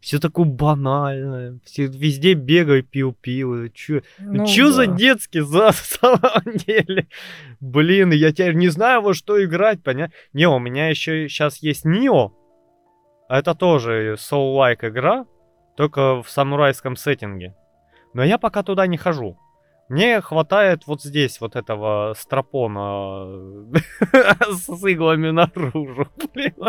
Все такое банальное, все везде бегай, пил-пил, чё, Ну чё за да. детский за самом деле? Блин, я теперь не знаю, во что играть, понятно? Не, у меня еще сейчас есть Нио, а это тоже Soul-like игра, только в самурайском сеттинге. Но я пока туда не хожу. Мне хватает вот здесь вот этого стропона с иглами наружу. Блин.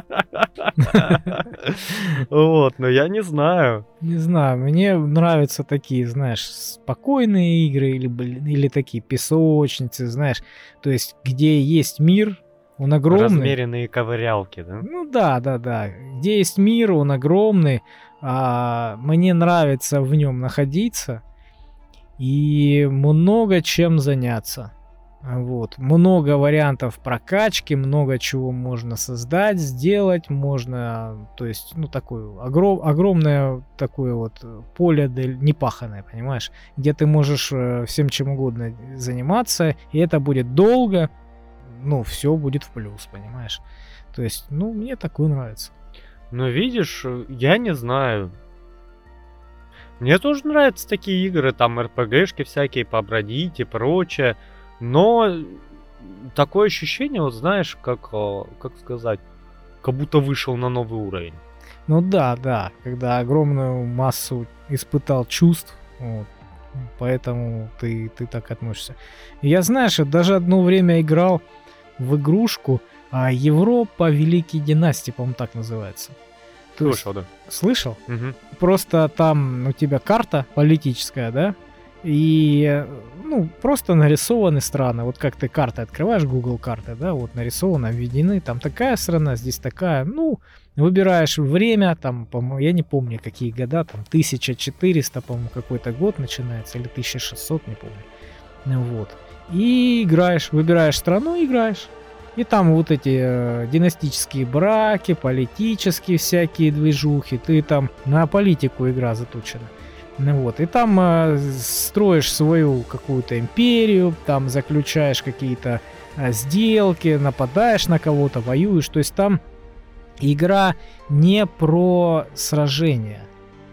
Вот, но я не знаю. Не знаю, мне нравятся такие, знаешь, спокойные игры или, или такие песочницы, знаешь, то есть где есть мир, он огромный. Размеренные ковырялки, да? Ну да, да, да. Где есть мир, он огромный. а, мне нравится в нем находиться и много чем заняться. Вот. Много вариантов прокачки, много чего можно создать, сделать, можно, то есть, ну, такое огром, огромное такое вот поле дель- непаханное, понимаешь, где ты можешь э, всем чем угодно заниматься, и это будет долго, ну, все будет в плюс, понимаешь. То есть, ну, мне такое нравится. Но видишь, э, я не знаю. Мне тоже нравятся такие игры, там РПГшки всякие, побродить и прочее. Но такое ощущение, вот знаешь, как, э, как сказать, как будто вышел на новый уровень. Ну да, да, когда огромную массу испытал чувств, вот, поэтому ты, ты так относишься. Я, знаешь, даже одно время играл в игрушку а, Европа Великие Династии, по-моему, так называется. Слышал, да. слышал? Мгм. Просто там у тебя карта политическая, да? И, ну, просто нарисованы страны. Вот как ты карты открываешь, Google карты, да, вот нарисованы, обведены, там такая страна, здесь такая. Ну, выбираешь время, там, по-моему, я не помню, какие года, там, 1400, по-моему, какой-то год начинается, или 1600, не помню. Вот. И играешь, выбираешь страну, играешь. И там вот эти э, династические браки, политические всякие движухи. Ты там на политику игра заточена. Ну вот. И там э, строишь свою какую-то империю, там заключаешь какие-то э, сделки, нападаешь на кого-то, воюешь. То есть там игра не про сражения,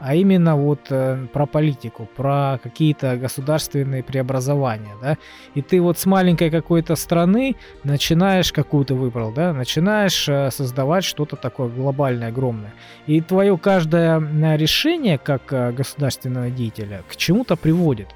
а именно вот э, про политику, про какие-то государственные преобразования, да. И ты вот с маленькой какой-то страны начинаешь, какую то выбрал, да, начинаешь э, создавать что-то такое глобальное, огромное. И твое каждое э, решение как э, государственного деятеля к чему-то приводит.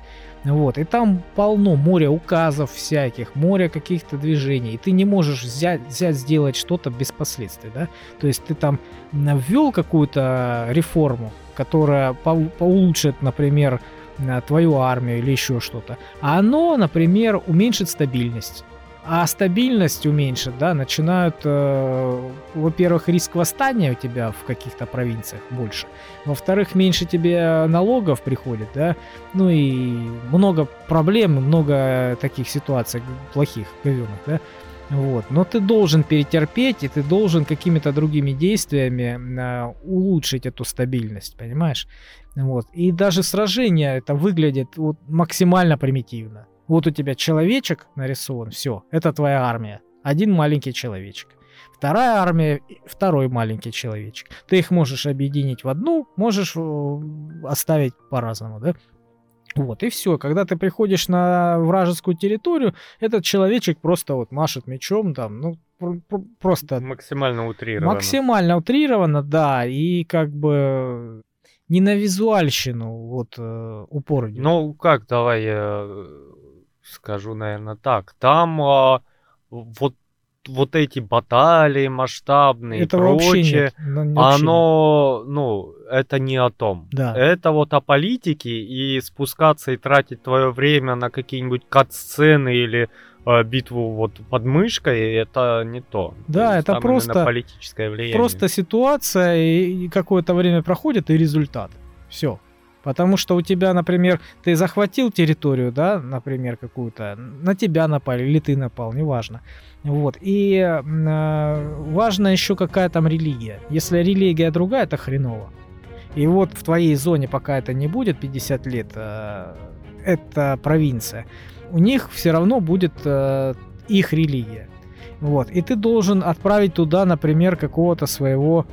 Вот, и там полно море указов всяких, море каких-то движений, и ты не можешь взять, взять сделать что-то без последствий, да? То есть ты там ввел какую-то реформу, которая по- поулучшит, например, э, твою армию или еще что-то, а оно, например, уменьшит стабильность. А стабильность уменьшит, да, начинают, э, во-первых, риск восстания у тебя в каких-то провинциях больше, во-вторых, меньше тебе налогов приходит, да, ну и много проблем, много таких ситуаций плохих, говёных, да, вот. Но ты должен перетерпеть, и ты должен какими-то другими действиями э, улучшить эту стабильность, понимаешь? Вот. И даже сражение это выглядит вот максимально примитивно. Вот у тебя человечек нарисован, все, это твоя армия. Один маленький человечек. Вторая армия, второй маленький человечек. Ты их можешь объединить в одну, можешь э, оставить по-разному, да? Вот, и все. Когда ты приходишь на вражескую территорию, этот человечек просто вот машет мечом, там, ну, пр- пр- просто Максимально утрированно. максимально утрированно, да, и как бы не на визуальщину вот э, упор идет. Ну как, давай, э, скажу, наверное, так. Там а, вот вот эти баталии масштабные Это и прочее, нет. Ну, нет. оно, ну, это не о том. Да. Это вот о политике, и спускаться и тратить твое время на какие-нибудь кат-сцены или э, битву вот под мышкой, это не то. Да, То есть это просто- политическое влияние. Просто ситуация, и какое-то время проходит, и результат. Все. Потому что у тебя, например, ты захватил территорию, да, например, какую-то, на тебя напали, или ты напал, неважно. Вот. И э, важно еще какая там религия. Если религия другая, это хреново. И вот в твоей зоне, пока это не будет, 50 лет, э, это провинция, у них все равно будет э, их религия. Вот. И ты должен отправить туда, например, какого-то своего,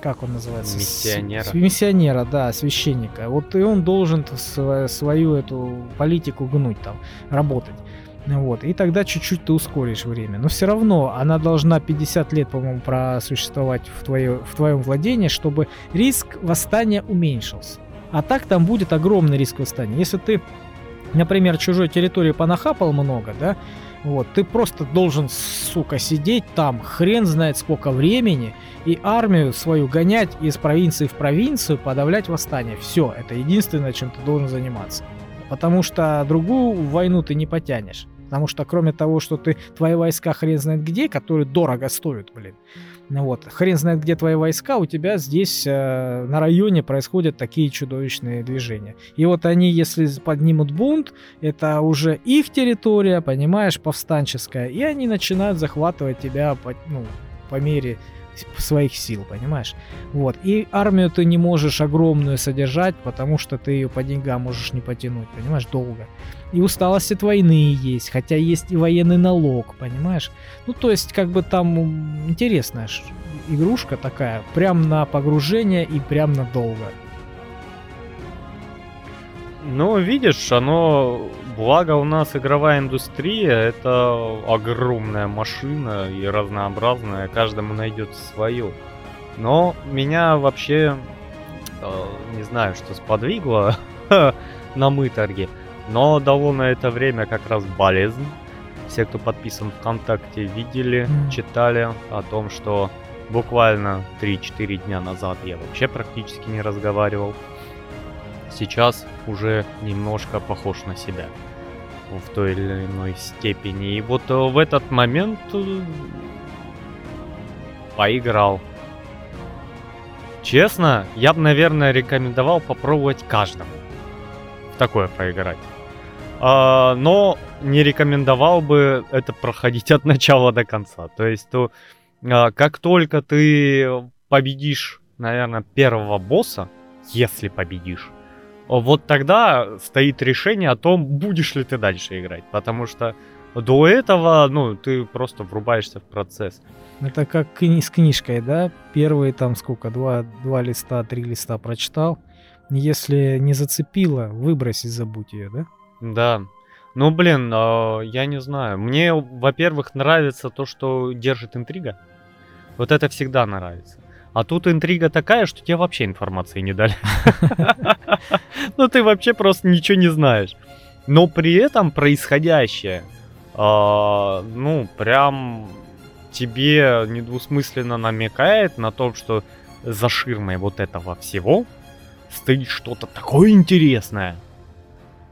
как он называется? Миссионера. с- миссионера, да, священника. Вот и он должен св- свою эту политику гнуть там, работать. Вот. И тогда чуть-чуть ты ускоришь время. Но все равно она должна 50 лет, по-моему, просуществовать в, твое, в твоем владении, чтобы риск восстания уменьшился. А так там будет огромный риск восстания. Если ты, например, чужой территории понахапал много, да, вот, ты просто должен, сука, сидеть там, хрен знает сколько времени, и армию свою гонять из провинции в провинцию, подавлять восстание. Все, это единственное, чем ты должен заниматься. Потому что другую войну ты не потянешь. Потому что кроме того, что ты твои войска хрен знает где, которые дорого стоят, блин. Ну вот, хрен знает где твои войска, у тебя здесь э, на районе происходят такие чудовищные движения. И вот они, если поднимут бунт, это уже их территория, понимаешь, повстанческая, и они начинают захватывать тебя по, ну, по мере своих сил, понимаешь? Вот. И армию ты не можешь огромную содержать, потому что ты ее по деньгам можешь не потянуть, понимаешь, долго. И усталость от войны есть, хотя есть и военный налог, понимаешь? Ну, то есть, как бы там интересная игрушка такая, прям на погружение и прям надолго. Ну, видишь, оно, благо у нас игровая индустрия, это огромная машина и разнообразная, каждому найдет свою. Но меня вообще, э, не знаю, что сподвигло на мыторге, но дало на это время как раз болезнь. Все, кто подписан ВКонтакте, видели, читали о том, что буквально 3-4 дня назад я вообще практически не разговаривал сейчас уже немножко похож на себя в той или иной степени. И вот э, в этот момент э, поиграл. Честно, я бы, наверное, рекомендовал попробовать каждому в такое проиграть. А, но не рекомендовал бы это проходить от начала до конца. То есть, то, а, как только ты победишь, наверное, первого босса, если победишь, вот тогда стоит решение о том, будешь ли ты дальше играть. Потому что до этого, ну, ты просто врубаешься в процесс. Это как кни- с книжкой, да? Первые там сколько, два, два листа, три листа прочитал. Если не зацепило, выбрось и забудь ее, да? Да. Ну, блин, а, я не знаю. Мне, во-первых, нравится то, что держит интрига. Вот это всегда нравится. А тут интрига такая, что тебе вообще информации не дали. Ну, ты вообще просто ничего не знаешь. Но при этом происходящее, а, ну, прям тебе недвусмысленно намекает на то, что за ширмой вот этого всего стоит что-то такое интересное.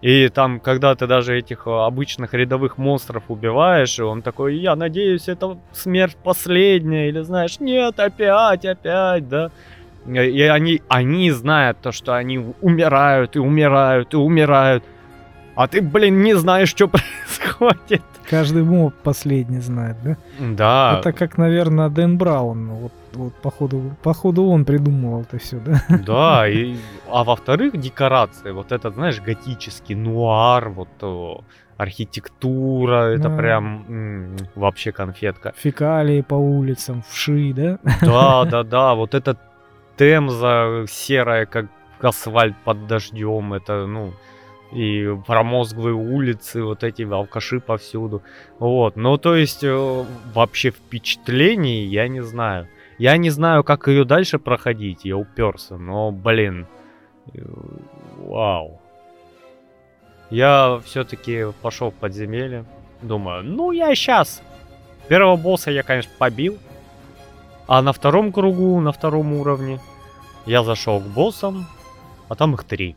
И там, когда ты даже этих э, обычных рядовых монстров убиваешь, и он такой, я надеюсь, это смерть последняя, или знаешь, нет, опять, опять, да. И и они, они знают то, что они умирают, и умирают, и умирают. А ты, блин, не знаешь, что происходит. Каждый моб последний знает, да? Да, Это как, наверное, Дэн Браун. Вот, вот походу, походу он придумывал это все, да? да. И, а во-вторых, декорации. Вот этот, знаешь, готический нуар, вот о, архитектура, это Да. прям м, вообще конфетка. Фекалии по улицам, вши, да? Да, да, да, вот эта темза серая, как асфальт под дождем, это, ну, и промозглые улицы, вот эти алкаши повсюду. Вот, ну, то есть, э, вообще впечатлений я не знаю. Я не знаю, как ее дальше проходить, я уперся, но, блин, э, вау. Я все-таки пошел в подземелье. Думаю, ну я сейчас. Первого босса я, конечно, побил. А на втором кругу, на втором уровне, я зашел к боссам, а там их три.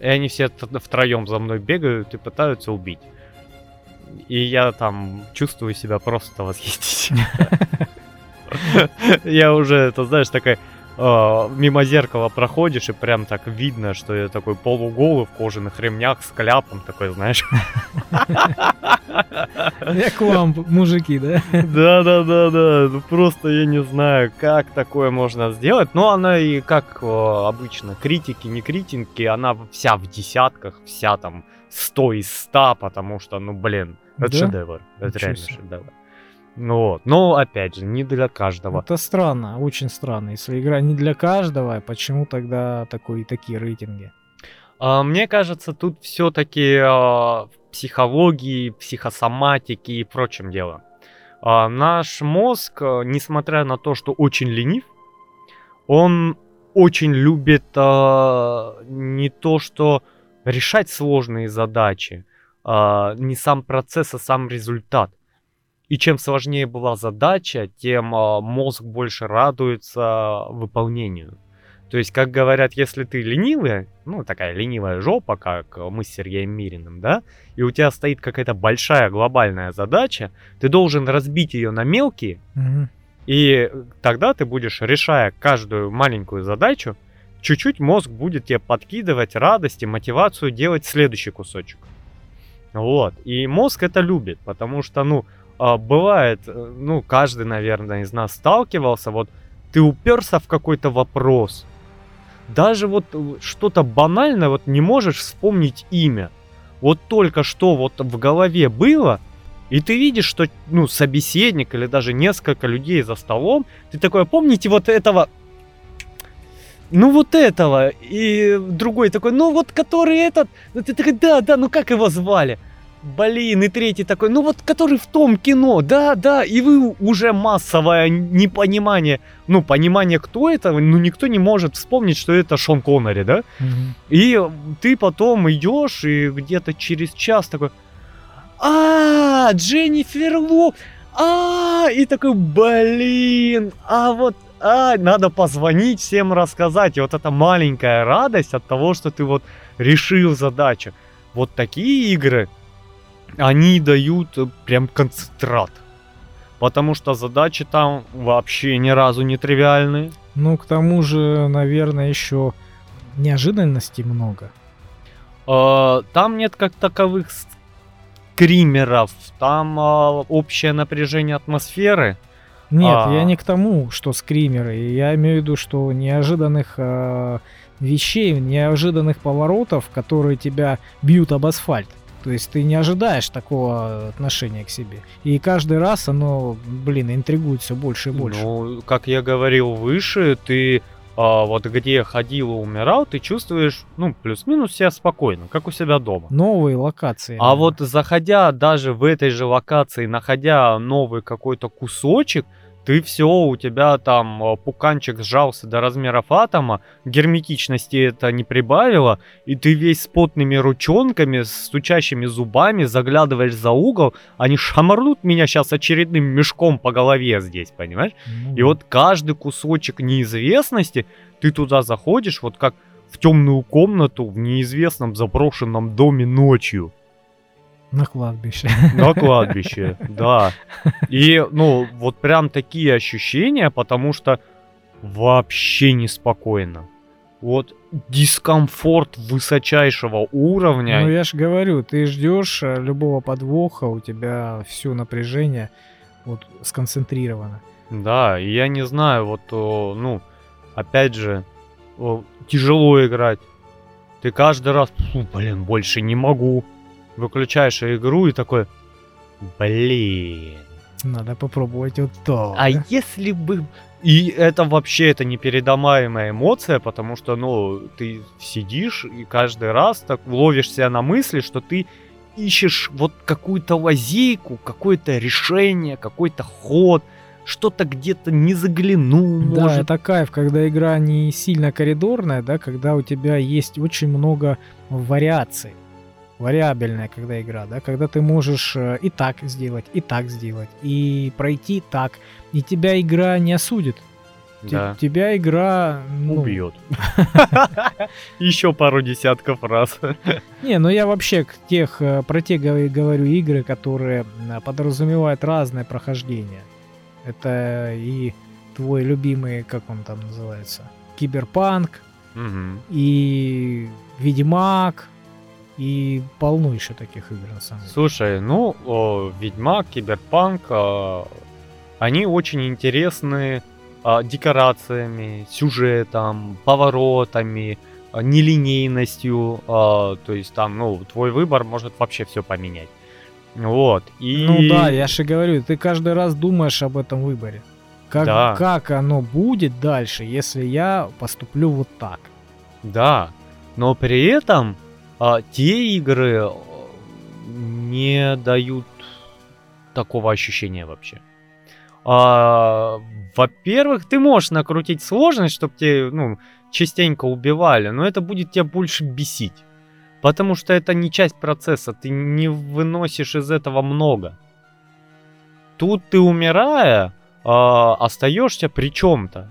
И они все втроем за мной бегают и пытаются убить. И я там чувствую себя просто восхитительно. Я уже, это знаешь, такая мимо зеркала проходишь, и прям так видно, что я такой полуголый в кожаных ремнях с кляпом такой, знаешь. Я к вам, мужики, да? Да-да-да-да, ну просто я не знаю, как такое можно сделать, но она и как обычно, критики, не критики, она вся в десятках, вся там 100 из 100, потому что, ну блин, это Да? шедевр, это Ничего реально себе. шедевр. Ну вот, но опять же, не для каждого. Это странно, очень странно. Если игра не для каждого, почему тогда такой, такие рейтинги? А, Мне кажется, тут все-таки в психологии, психосоматике и прочем дело. А, Наш мозг, а, несмотря на то, что очень ленив, он очень любит а, не то, что решать сложные задачи, а, не сам процесс, а сам результат. И чем сложнее была задача, тем а, мозг больше радуется выполнению. То есть, как говорят, если ты ленивый, ну, такая ленивая жопа, как мы с Сергеем Мириным, да, и у тебя стоит какая-то большая глобальная задача, ты должен разбить ее на мелкие, Мгм. и тогда ты будешь, решая каждую маленькую задачу, чуть-чуть мозг будет тебе подкидывать радость и мотивацию делать следующий кусочек. Вот. И мозг это любит, потому что, ну, а, бывает, э, ну, каждый, наверное, из нас сталкивался, вот ты уперся в какой-то вопрос, даже вот э, что-то банальное, вот не можешь вспомнить имя. Вот только что вот в голове было, и ты видишь, что, ну, собеседник или даже несколько людей за столом, ты такой, «А помните вот этого, ну вот этого, и другой такой, ну вот который этот, ну ты такой, да, да, ну как его звали? Блин, и третий такой, ну вот который в том кино, да, да, и вы уже массовое непонимание, ну понимание, кто это, ну никто не может вспомнить, что это Шон Коннери, да? Мгм. И ты потом идешь и где-то через час такой, а, Дженнифер Лоп, а, и такой, блин, а вот, а, надо позвонить всем рассказать. И вот эта маленькая радость от того, что ты вот решил задачу. Вот такие игры, они дают э, прям концентрат. Потому что задачи там вообще ни разу не тривиальные. Ну, к тому же, наверное, еще неожиданностей много. Э, Там нет как таковых скримеров, там э, общее напряжение атмосферы. Нет, А. я не к тому, что скримеры. Я имею в виду, что неожиданных э, вещей, неожиданных поворотов, которые тебя бьют об асфальт. То есть ты не ожидаешь такого отношения к себе. И каждый раз оно, блин, интригует все больше и больше. Ну, как я говорил выше, ты а, вот где ходил и умирал, ты чувствуешь, ну, плюс-минус себя спокойно, как у себя дома. Новые локации. А вот заходя даже в этой же локации, находя новый какой-то кусочек, ты все, у тебя там э, пуканчик сжался до размеров атома, герметичности это не прибавило, и ты весь с потными ручонками, с стучащими зубами заглядываешь за угол, они шамарнут меня сейчас очередным мешком по голове здесь, понимаешь? Ну, И вот каждый кусочек неизвестности, ты туда заходишь, вот как в темную комнату в неизвестном заброшенном доме ночью. На кладбище. На кладбище, да. И, ну, вот прям такие ощущения, потому что вообще неспокойно. Вот дискомфорт высочайшего уровня. Ну, я же говорю, ты ждешь э, любого подвоха, у тебя все напряжение вот сконцентрировано. Да, и я не знаю, вот, ну, опять же, тяжело играть. Ты каждый раз, «Фу, блин, больше не могу. Выключаешь игру и такой, блин. Надо попробовать вот то. А если бы... И это вообще, это непередаваемая эмоция, потому что, ну, ты сидишь и каждый раз так ловишь себя на мысли, что ты ищешь вот какую-то лазейку, какое-то решение, какой-то ход, что-то где-то не заглянул, Да, может. это кайф, когда игра не сильно коридорная, да, когда у тебя есть очень много вариаций. Вариабельная, когда игра, да, когда ты можешь э, и так сделать, и так сделать, и пройти так, и тебя игра не осудит. Да. Тебя игра ну, Убьет. Еще пару десятков раз. Не, ну я вообще к тех, э, про те говорю, игры, которые подразумевают разное прохождение. Это и твой любимый, как он там называется, Киберпанк, и Ведьмак, и полно еще таких игр на самом деле. Слушай, ну, о, Ведьмак, Киберпанк, а, они очень интересны а, декорациями, сюжетом, поворотами, а, нелинейностью, а, то есть там, ну, твой выбор может вообще все поменять. Вот, и... Ну да, я же говорю, ты каждый раз думаешь об этом выборе. Как, Да. как оно будет дальше, если я поступлю вот так? Да, но при этом а, те игры э, не дают такого ощущения вообще. А, во-первых, ты можешь накрутить сложность, чтобы тебе ну, частенько убивали, но это будет тебя больше бесить. Потому что это не часть процесса, ты не выносишь из этого много. Тут ты умирая, а, остаешься при чем-то.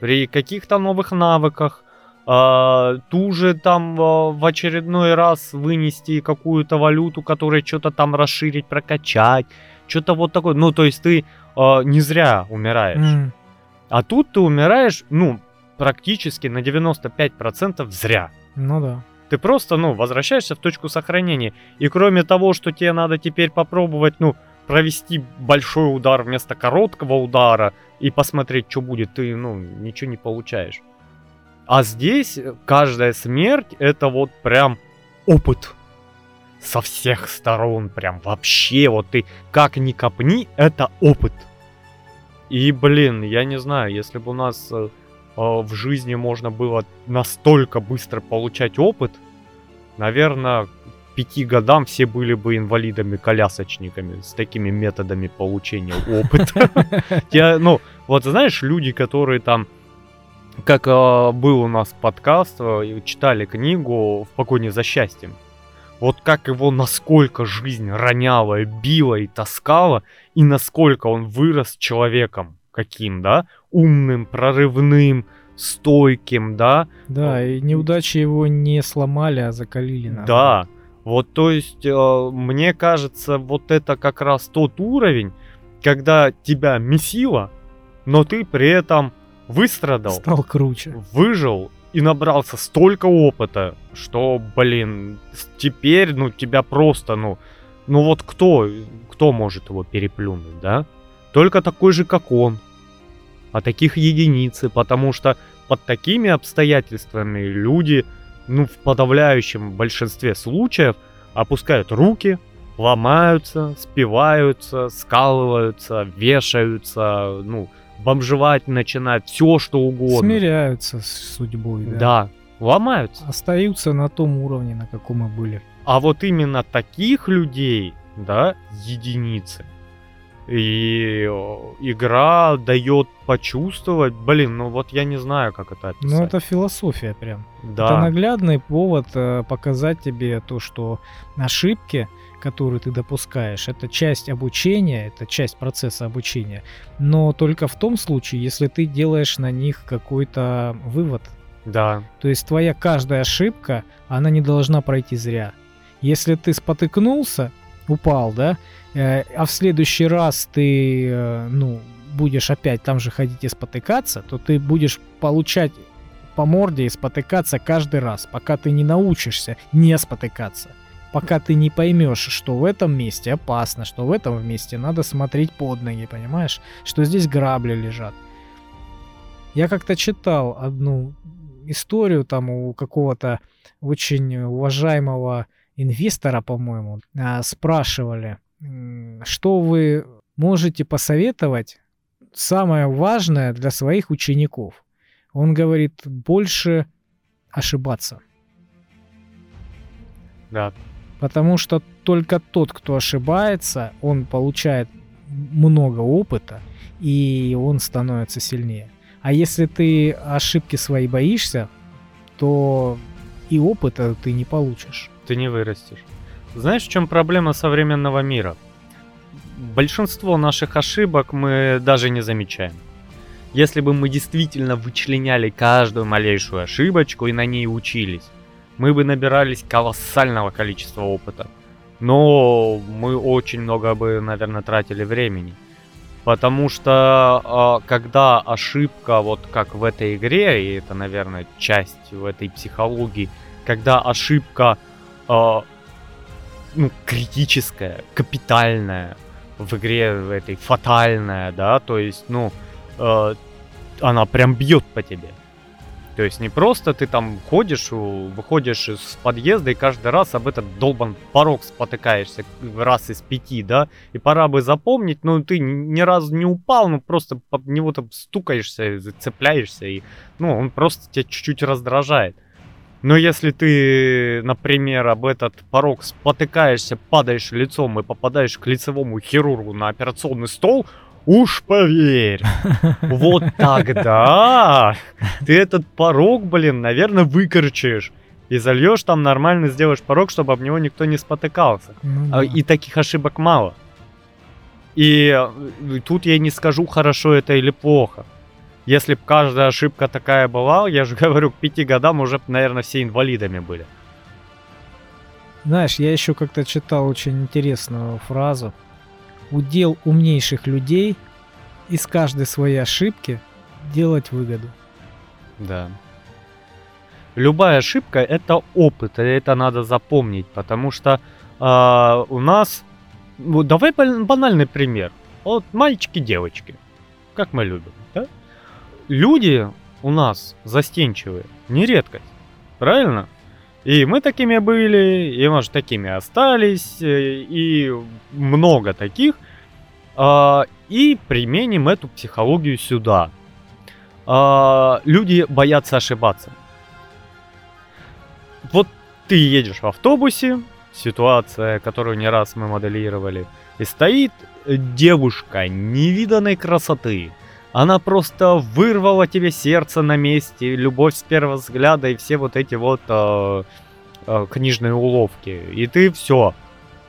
При каких-то новых навыках, а, ту же там а, в очередной раз вынести какую-то валюту, которая что-то там расширить, прокачать, что-то вот такое. Ну, то есть ты а, не зря умираешь. М, А тут ты умираешь, ну, практически на 95% зря. Ну да. Ты просто, ну, возвращаешься в точку сохранения. И кроме того, что тебе надо теперь попробовать, ну, провести большой удар вместо короткого удара и посмотреть, что будет, ты, ну, ничего не получаешь. А здесь каждая смерть это вот прям опыт. Со всех сторон, прям вообще, вот ты как ни копни, это опыт. И, блин, я не знаю, если бы у нас э, э, в жизни можно было настолько быстро получать опыт, наверное, к пяти годам все были бы инвалидами-колясочниками с такими методами получения опыта. Я, ну, вот знаешь, люди, которые там, как э, был у нас подкаст, э, читали книгу «В погоне за счастьем», вот как его насколько жизнь роняла, била и таскала, и насколько он вырос человеком каким, да, умным, прорывным, стойким, да, Да, и неудачи его не сломали, а закалили. наоборот. да. Вот, то есть, э, мне кажется, вот это как раз тот уровень, когда тебя месило, но ты при этом выстрадал, Стал круче. выжил и набрался столько опыта, что, блин, теперь, ну, тебя просто, ну, ну вот кто, кто может его переплюнуть, да? Только такой же, как он. А таких единицы, потому что под такими обстоятельствами люди, ну, в подавляющем большинстве случаев опускают руки, ломаются, спиваются, скалываются, вешаются, ну, бомжевать начинают, все что угодно. Смиряются с судьбой, да. Да, ломаются. Остаются на том уровне, на каком мы были. А вот именно таких людей, да, единицы. И игра дает почувствовать, блин, ну вот я не знаю, как это описать. Ну, это философия прям. Это да, наглядный повод э, показать тебе то, что ошибки, которые ты допускаешь, это часть обучения, это часть процесса обучения. Но только в том случае, если ты делаешь на них какой-то вывод. да, То есть твоя каждая ошибка, она не должна пройти зря. Если ты спотыкнулся, упал, да, э, а в следующий раз ты, э, ну, будешь опять там же ходить и спотыкаться, то ты будешь получать по морде и спотыкаться каждый раз, пока ты не научишься не спотыкаться. Пока ты не поймешь, что в этом месте опасно, что в этом месте надо смотреть под ноги, понимаешь? Что здесь грабли лежат. Я как-то читал одну историю там у какого-то очень уважаемого инвестора, по-моему, а, спрашивали, что вы можете посоветовать самое важное для своих учеников. Он говорит, больше ошибаться. да, Потому что только тот, кто ошибается, он получает много опыта, и он становится сильнее. А если ты ошибки свои боишься, то и опыта ты не получишь. Ты не вырастешь. Знаешь, в чем проблема современного мира? Большинство наших ошибок мы даже не замечаем. Если бы мы действительно вычленяли каждую малейшую ошибочку и на ней учились, мы бы набирались колоссального количества опыта. Но мы очень много бы, наверное, тратили времени. Потому что э, когда ошибка, вот как в этой игре, и это, наверное, часть в этой психологии, когда ошибка э, ну, критическая, капитальная в игре в этой, фатальная, да, то есть, ну, э, она прям бьет по тебе. То есть не просто ты там ходишь, выходишь из подъезда и каждый раз об этот долбан порог спотыкаешься раз из пяти, да, и пора бы запомнить, но ты ни разу не упал, ну просто по него там стукаешься, зацепляешься, и, ну, он просто тебя чуть-чуть раздражает. Но если ты, например, об этот порог спотыкаешься, падаешь лицом и попадаешь к лицевому хирургу на операционный стол, Уж поверь, вот тогда ты этот порог, блин, наверное, выкорчишь. И зальешь там нормально, сделаешь порог, чтобы об него никто не спотыкался. Ну, а, да. И таких ошибок мало. И э, тут я не скажу, хорошо это или плохо. Если бы каждая ошибка такая была, я же говорю, к пяти годам уже, наверное, все инвалидами были. Знаешь, я еще как-то читал очень интересную фразу удел умнейших людей из каждой своей ошибки делать выгоду. Да. Любая ошибка это опыт, и это надо запомнить, потому что э, у нас, вот давай банальный пример, вот мальчики, девочки, как мы любим, да? Люди у нас застенчивые, не редкость, правильно? И мы такими были, и, может, такими остались, э, и много таких. А, и применим эту психологию сюда. А, люди боятся ошибаться. Вот ты едешь в автобусе, ситуация, которую не раз мы моделировали, и стоит девушка невиданной красоты. Она просто вырвала тебе сердце на месте, любовь с первого взгляда и все вот эти вот э, э, книжные уловки. И ты все.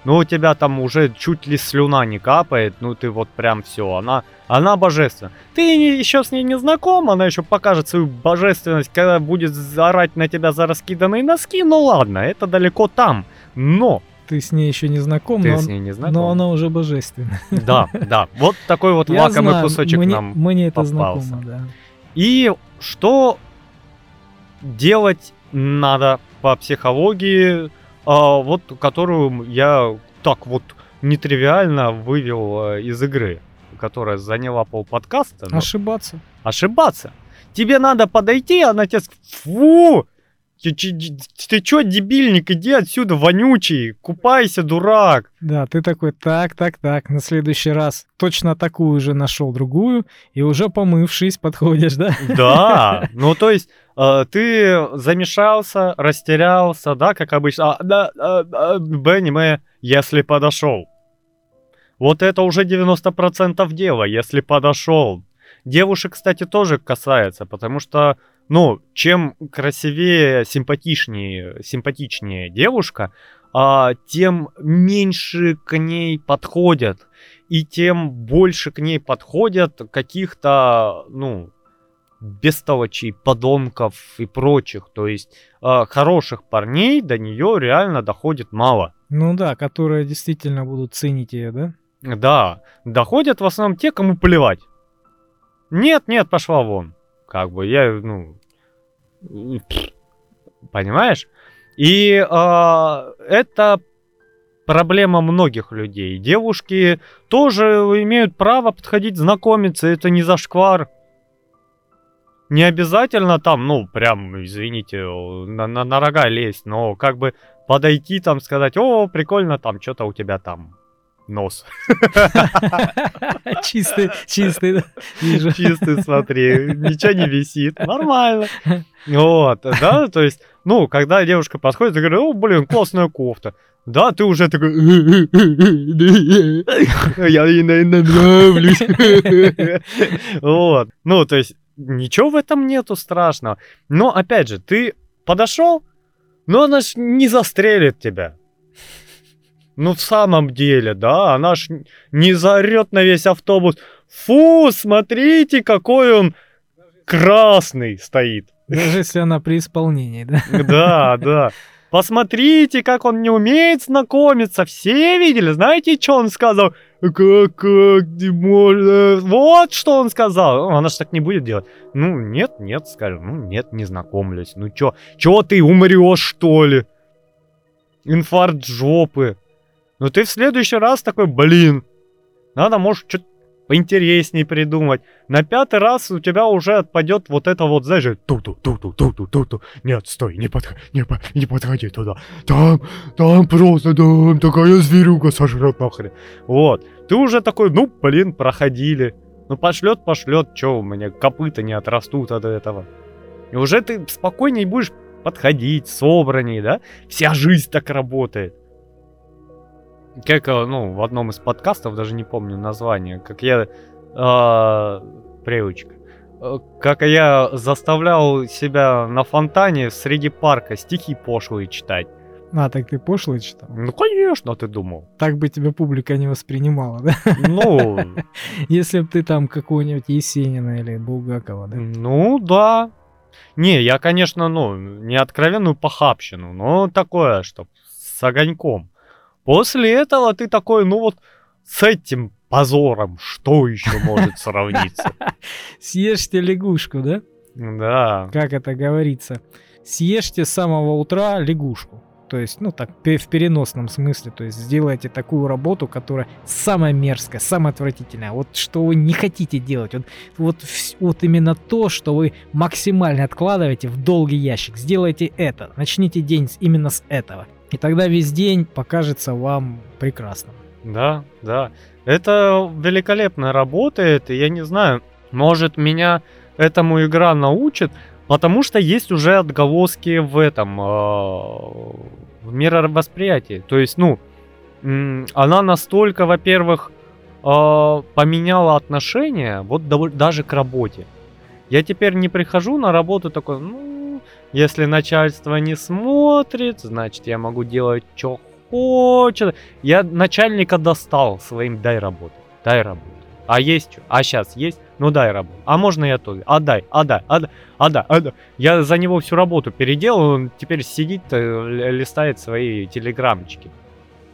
Ну, у тебя там уже чуть ли слюна не капает, ну ты вот прям все, она, она божественна. Ты еще с ней не знаком, она еще покажет свою божественность, когда будет орать на тебя за раскиданные носки, ну ладно, это далеко там, но ты с ней еще не знаком, Ты но, с ней не знаком. но она уже божественна. Да, да. Вот такой вот Я лакомый знаю, кусочек мне, нам Мне это попался. знакомо, да. И что делать надо по психологии, а, вот которую я так вот нетривиально вывел а, из игры, которая заняла пол подкаста. Ошибаться. Ошибаться. Тебе надо подойти, она тебе фу, ты, ты, чё, дебильник, иди отсюда, вонючий, купайся, дурак. Да, ты такой, так, так, так, на следующий раз точно такую же нашел другую, и уже помывшись подходишь, да? Да, ну то есть э, ты замешался, растерялся, да, как обычно. А, да, а, а, Бенни, мы, если подошел. Вот это уже 90% дела, если подошел. Девушек, кстати, тоже касается, потому что ну, чем красивее, симпатичнее, симпатичнее девушка, а, тем меньше к ней подходят. И тем больше к ней подходят каких-то, ну, бестолочей, подонков и прочих. То есть э, хороших парней до нее реально доходит мало. Ну да, которые действительно будут ценить ее, да? Да, доходят в основном те, кому плевать. Нет, нет, пошла вон. Как бы я, ну, понимаешь? И э, это проблема многих людей. Девушки тоже имеют право подходить знакомиться, это не зашквар. Не обязательно там, ну, прям, извините, на, на, на рога лезть, но как бы подойти там, сказать, о, прикольно там, что-то у тебя там. Нос. Чистый, чистый, вижу. Чистый, смотри, ничего не висит, нормально. Вот, да, то есть, ну, когда девушка подходит, я говорю, о, блин, классная кофта. Да, ты уже такой, я ей, наверное, нравлюсь. Вот, ну, то есть, ничего в этом нету страшного. Но, опять же, ты подошел, но она ж не застрелит тебя. Ну, в самом деле, да, она ж не заорет на весь автобус. Фу, смотрите, какой он красный стоит. Даже если она при исполнении, да? Да, да. Посмотрите, как он не умеет знакомиться. Все видели? Знаете, что он сказал? Как, как не можно? Вот что он сказал. Ну, Она же так не будет делать. Ну, нет, нет, скажем. Ну, нет, не знакомлюсь. Ну, чё? Чё ты умрешь, что ли? Инфаркт жопы. Ну, ты в следующий раз такой, блин, надо, может, что-то поинтереснее придумать. На пятый раз у тебя уже отпадет вот это вот, знаешь, ту-ту, ту-ту, ту-ту, ту-ту. Нет, стой, не, подх... не, по- не подходи туда. Там, там просто, там такая зверюга сожрет нахрен. Вот. Ты уже такой, ну, блин, проходили. Ну, пошлет, пошлет, что у меня копыта не отрастут от этого. И уже ты спокойнее будешь подходить, собранней, да? Вся жизнь так работает. Как, ну, в одном из подкастов, даже не помню название, как я... э, привычка. Как я заставлял себя на фонтане среди парка стихи пошлые читать. А, так ты пошлый читал? Ну, конечно, ты думал. Так бы тебя публика не воспринимала, да? Ну, Если бы ты там какого-нибудь Есенина или Булгакова, да? ну да. Не, я, конечно, ну, не откровенную похабщину, но такое, что с огоньком. После этого ты такой, ну вот, с этим позором, что еще может сравниться? Съешьте лягушку, да? Да. Как это говорится? Съешьте с самого утра лягушку. То есть, ну так, в переносном смысле. То есть, сделайте такую работу, которая самая мерзкая, самая отвратительная. Вот что вы не хотите делать. Вот, вот, вот именно то, что вы максимально откладываете в долгий ящик. Сделайте это. Начните день именно с этого. И тогда весь день покажется вам прекрасным. Да, да. Это великолепно работает, я не знаю, может меня этому игра научит, потому что есть уже отголоски в этом, э, в мировосприятии. То есть, ну, она настолько, во-первых, э, поменяла отношение, вот даже к работе. Я теперь не прихожу на работу такой, ну, если начальство не смотрит, значит, я могу делать, что хочет. Я начальника достал своим дай работу, дай работу. А есть что? А сейчас есть? Ну дай работу. А можно я тоже? А дай, а дай, а дай, а дай, а дай. Я за него всю работу переделал, он теперь сидит, э, листает свои телеграммчики.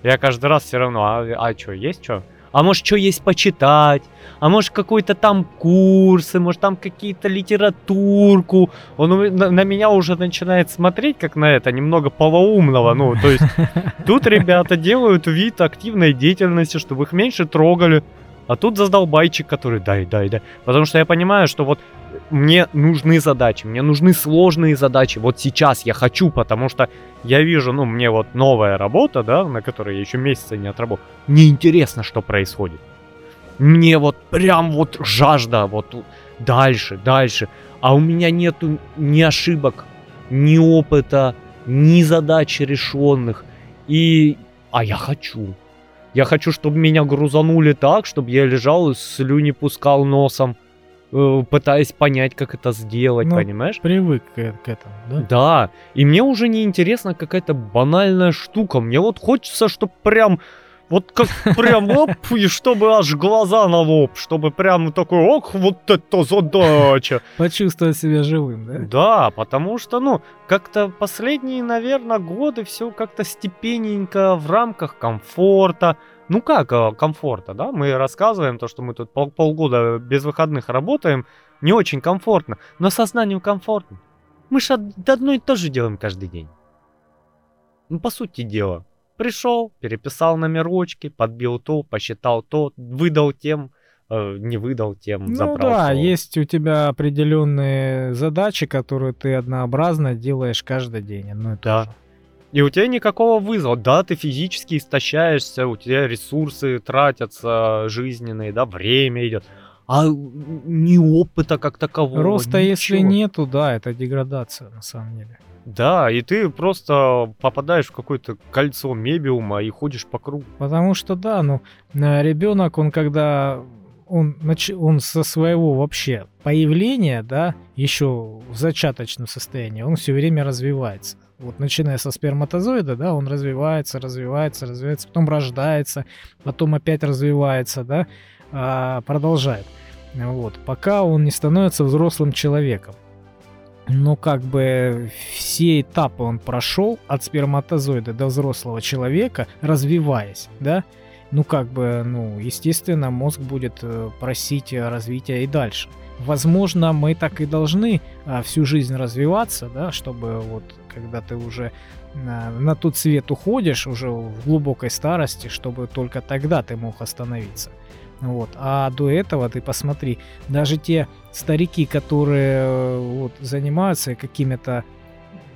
Я каждый раз все равно, а, а что, есть что? А может, что есть почитать? А может, какой-то там курсы, может, там какие-то литературку. Он на, на меня уже начинает смотреть, как на это, немного полоумного. Ну, то есть, тут ребята делают вид активной деятельности, чтобы их меньше трогали. А тут задолбайчик, который дай, дай, дай. Потому что я понимаю, что вот мне нужны задачи, мне нужны сложные задачи. Вот сейчас я хочу, потому что я вижу, ну, мне вот новая работа, да, на которой я еще месяца не отработал. Мне интересно, что происходит. Мне вот прям вот жажда, вот дальше, дальше. А у меня нету ни ошибок, ни опыта, ни задач решенных. И... А я хочу. Я хочу, чтобы меня грузанули так, чтобы я лежал, слюни пускал носом, пытаясь понять, как это сделать, Ну, понимаешь? Привык к, к этому, да? Да, и мне уже не интересна какая-то банальная штука. Мне вот хочется, чтобы прям, вот как прям оп, и чтобы аж глаза на лоб, чтобы прям такой, ох, вот это задача. Почувствовать себя живым, да? Да, потому что, ну, как-то последние, наверное, годы все как-то степенненько в рамках комфорта. Ну как э, комфорта, да? Мы рассказываем то, что мы тут пол- полгода без выходных работаем, не очень комфортно, но сознанию комфортно. Мы же од- одно и то же делаем каждый день. Ну, по сути дела. Пришел, переписал номерочки, подбил то, посчитал то, выдал тем, э, не выдал тем, Ну забрал да, то. есть у тебя определенные задачи, которые ты однообразно делаешь каждый день. одно и то Да. же. И у тебя никакого вызова. Да, ты физически истощаешься, у тебя ресурсы тратятся жизненные, да, время идет. А ни опыта как такового. Роста, ничего. если нету, да, это деградация на самом деле. Да, и ты просто попадаешь в какое-то кольцо мебиума и ходишь по кругу. Потому что, да, ну, ребенок, он когда он, он со своего вообще появления, да, еще в зачаточном состоянии, он все время развивается. Вот начиная со сперматозоида, да, он развивается, развивается, развивается, потом рождается, потом опять развивается, да, а, продолжает. Вот, пока он не становится взрослым человеком. Но как бы все этапы он прошел от сперматозоида до взрослого человека, развиваясь, да, ну как бы, ну, естественно, мозг будет э, просить развития и дальше. Возможно, мы так и должны а, всю жизнь развиваться, да, чтобы вот когда ты уже на, на тот свет уходишь, уже в глубокой старости, чтобы только тогда ты мог остановиться. Вот. А до этого ты посмотри, даже те старики, которые э, вот, занимаются какими-то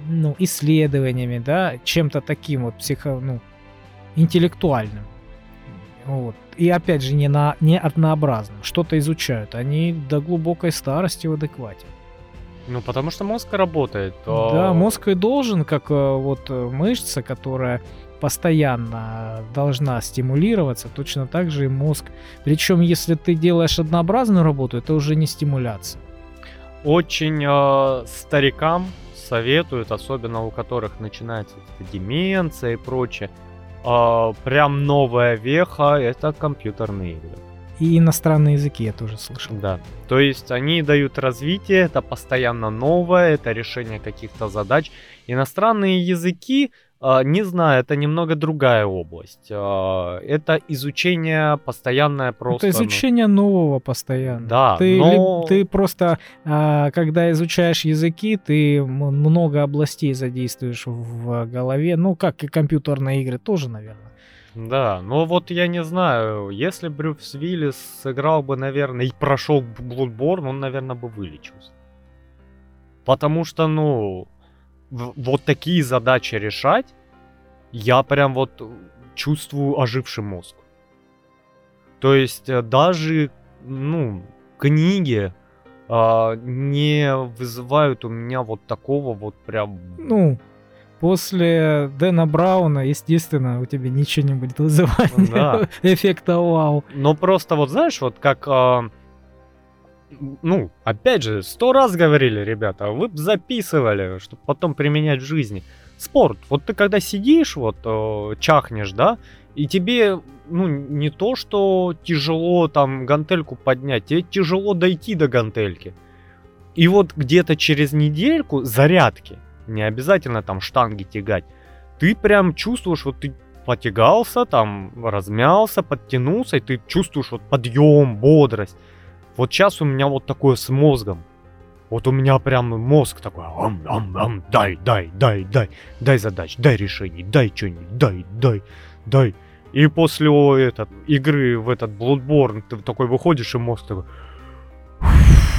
ну, исследованиями, да, чем-то таким вот психо, ну, интеллектуальным, вот. И опять же, не, на, не однообразно. Что-то изучают. Они до глубокой старости в адеквате. Ну, потому что мозг работает. То... Да, мозг и должен, как э, вот э, мышца, которая постоянно должна стимулироваться, точно так же и мозг. Причем, если ты делаешь однообразную работу, это уже не стимуляция. Очень э, старикам советуют, особенно у которых начинается деменция и прочее, э, прям новая веха это компьютерные игры. И иностранные языки я тоже слышал. Да. То есть они дают развитие, это постоянно новое, это решение каких-то задач. Иностранные языки а, не знаю, это немного другая область. А, это изучение постоянное просто. Это изучение ну... нового постоянно. Да, ты, но... ты просто, а, когда изучаешь языки, ты много областей задействуешь в голове. Ну, как и компьютерные игры тоже, наверное. Да, но вот я не знаю, если Брюс Виллис сыграл бы, наверное, и прошел Bloodborne, он, наверное, бы вылечился. Потому что, ну, вот такие задачи решать, я прям вот чувствую оживший мозг. То есть э, даже, ну, книги а, не вызывают у меня вот такого вот прям... Ну, после Дэна Брауна, естественно, у тебя ничего не будет вызывать да. эффекта вау. Но просто вот знаешь, вот как... А, ну, опять же, сто раз говорили, ребята, вы бы записывали, чтобы потом применять в жизни. Спорт. Вот ты когда сидишь, вот э, чахнешь, да, и тебе, ну, не то, что тяжело там гантельку поднять, тебе тяжело дойти до гантельки. И вот где-то через недельку зарядки, не обязательно там штанги тягать, ты прям чувствуешь, вот ты потягался, там размялся, подтянулся, и ты чувствуешь вот подъем, бодрость. Вот сейчас у меня вот такое с мозгом. Вот у меня прям мозг такой, ам, ам, ам, дай, дай, дай, дай, дай задач, дай решений, дай что-нибудь, дай, дай, дай. И после этот, игры в этот Bloodborne ты такой выходишь, и мозг такой...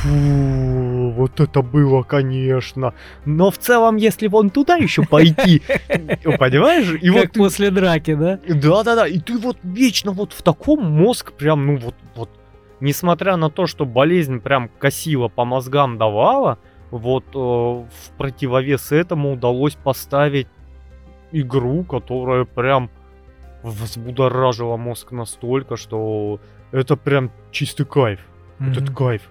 Фу, вот это было, конечно. Но в целом, если вон туда еще пойти, понимаешь? И как вот после драки, да? Да-да-да, и ты вот вечно вот в таком мозг прям, ну вот, вот несмотря на то, что болезнь прям косила по мозгам давала, вот э, в противовес этому удалось поставить игру, которая прям взбудоражила мозг настолько, что это прям чистый кайф. Mm-hmm. Этот кайф.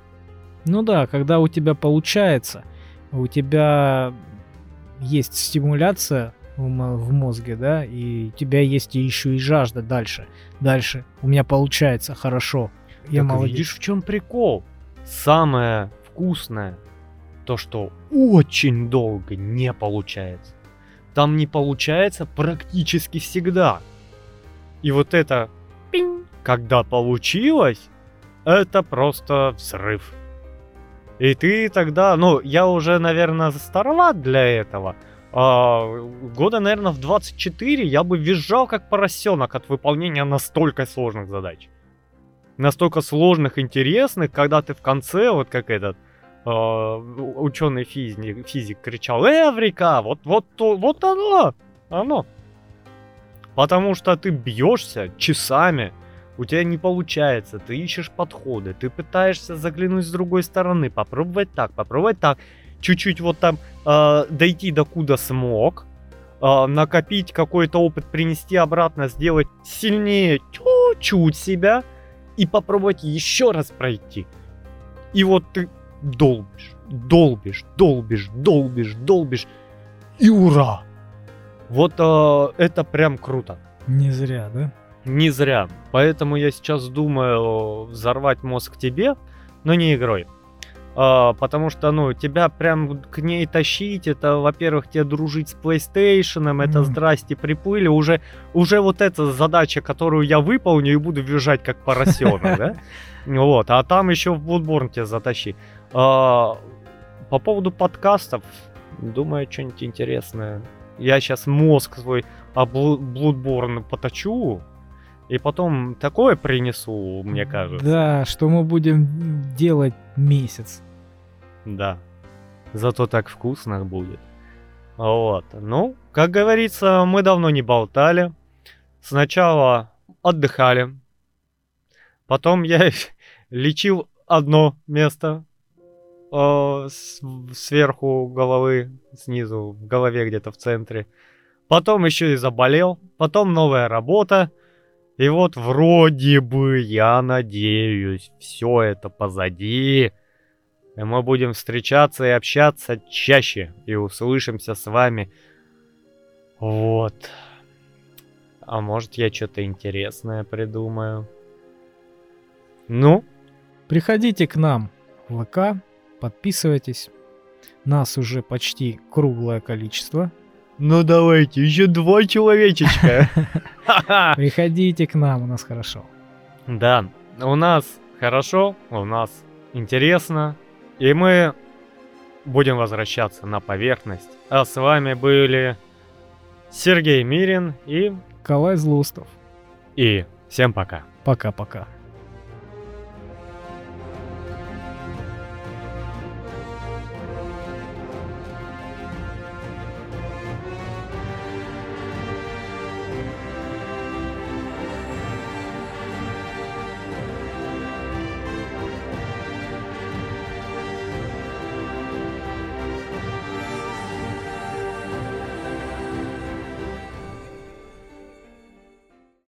Ну да, когда у тебя получается, у тебя есть стимуляция в, мозге, да, и у тебя есть еще и жажда дальше. Дальше. У меня получается хорошо. Я так молодец. видишь, в чем прикол? Самое вкусное то, что очень долго не получается. Там не получается практически всегда. И вот это пинь, когда получилось, это просто взрыв. И ты тогда, ну, я уже, наверное, староват для этого. А, года, наверное, в 24 я бы визжал как поросенок от выполнения настолько сложных задач настолько сложных, интересных, когда ты в конце, вот как этот э, ученый физик, физик кричал «Эврика! Вот, вот, вот оно!» Оно. Потому что ты бьешься часами, у тебя не получается, ты ищешь подходы, ты пытаешься заглянуть с другой стороны, попробовать так, попробовать так, чуть-чуть вот там э, дойти до куда смог, э, накопить какой-то опыт, принести обратно, сделать сильнее чуть-чуть себя и попробовать еще раз пройти. И вот ты долбишь, долбишь, долбишь, долбишь, долбишь, и ура! Вот э, это прям круто. Не зря, да? Не зря. Поэтому я сейчас думаю взорвать мозг тебе, но не игрой. А, потому что, ну, тебя прям к ней тащить, это, во-первых, тебе дружить с PlayStation, это Мгм. здрасте, приплыли, уже, уже вот эта задача, которую я выполню и буду визжать как поросенок, да? Вот, а там еще в Bloodborne тебя затащи. А, По поводу подкастов, думаю, что-нибудь интересное. Я сейчас мозг свой об Bloodborne поточу, и потом такое принесу, мне кажется. Да, что мы будем делать месяц. Да. Зато так вкусно будет. Вот. Ну, как говорится, мы давно не болтали. Сначала отдыхали. Потом я лечил одно место э, сверху головы, снизу, в голове где-то в центре. Потом еще и заболел. Потом новая работа. И вот вроде бы, я надеюсь, все это позади. И мы будем встречаться и общаться чаще. И услышимся с вами. Вот. А может я что-то интересное придумаю. Ну, Приходите к нам в ВК, подписывайтесь. Нас уже почти круглое количество. Ну давайте, еще два человечечка. Приходите к нам, у нас хорошо. Да, у нас хорошо, у нас интересно, и мы будем возвращаться на поверхность. А с вами были Сергей Мирин и... Калай Злустов. И всем пока. Пока-пока.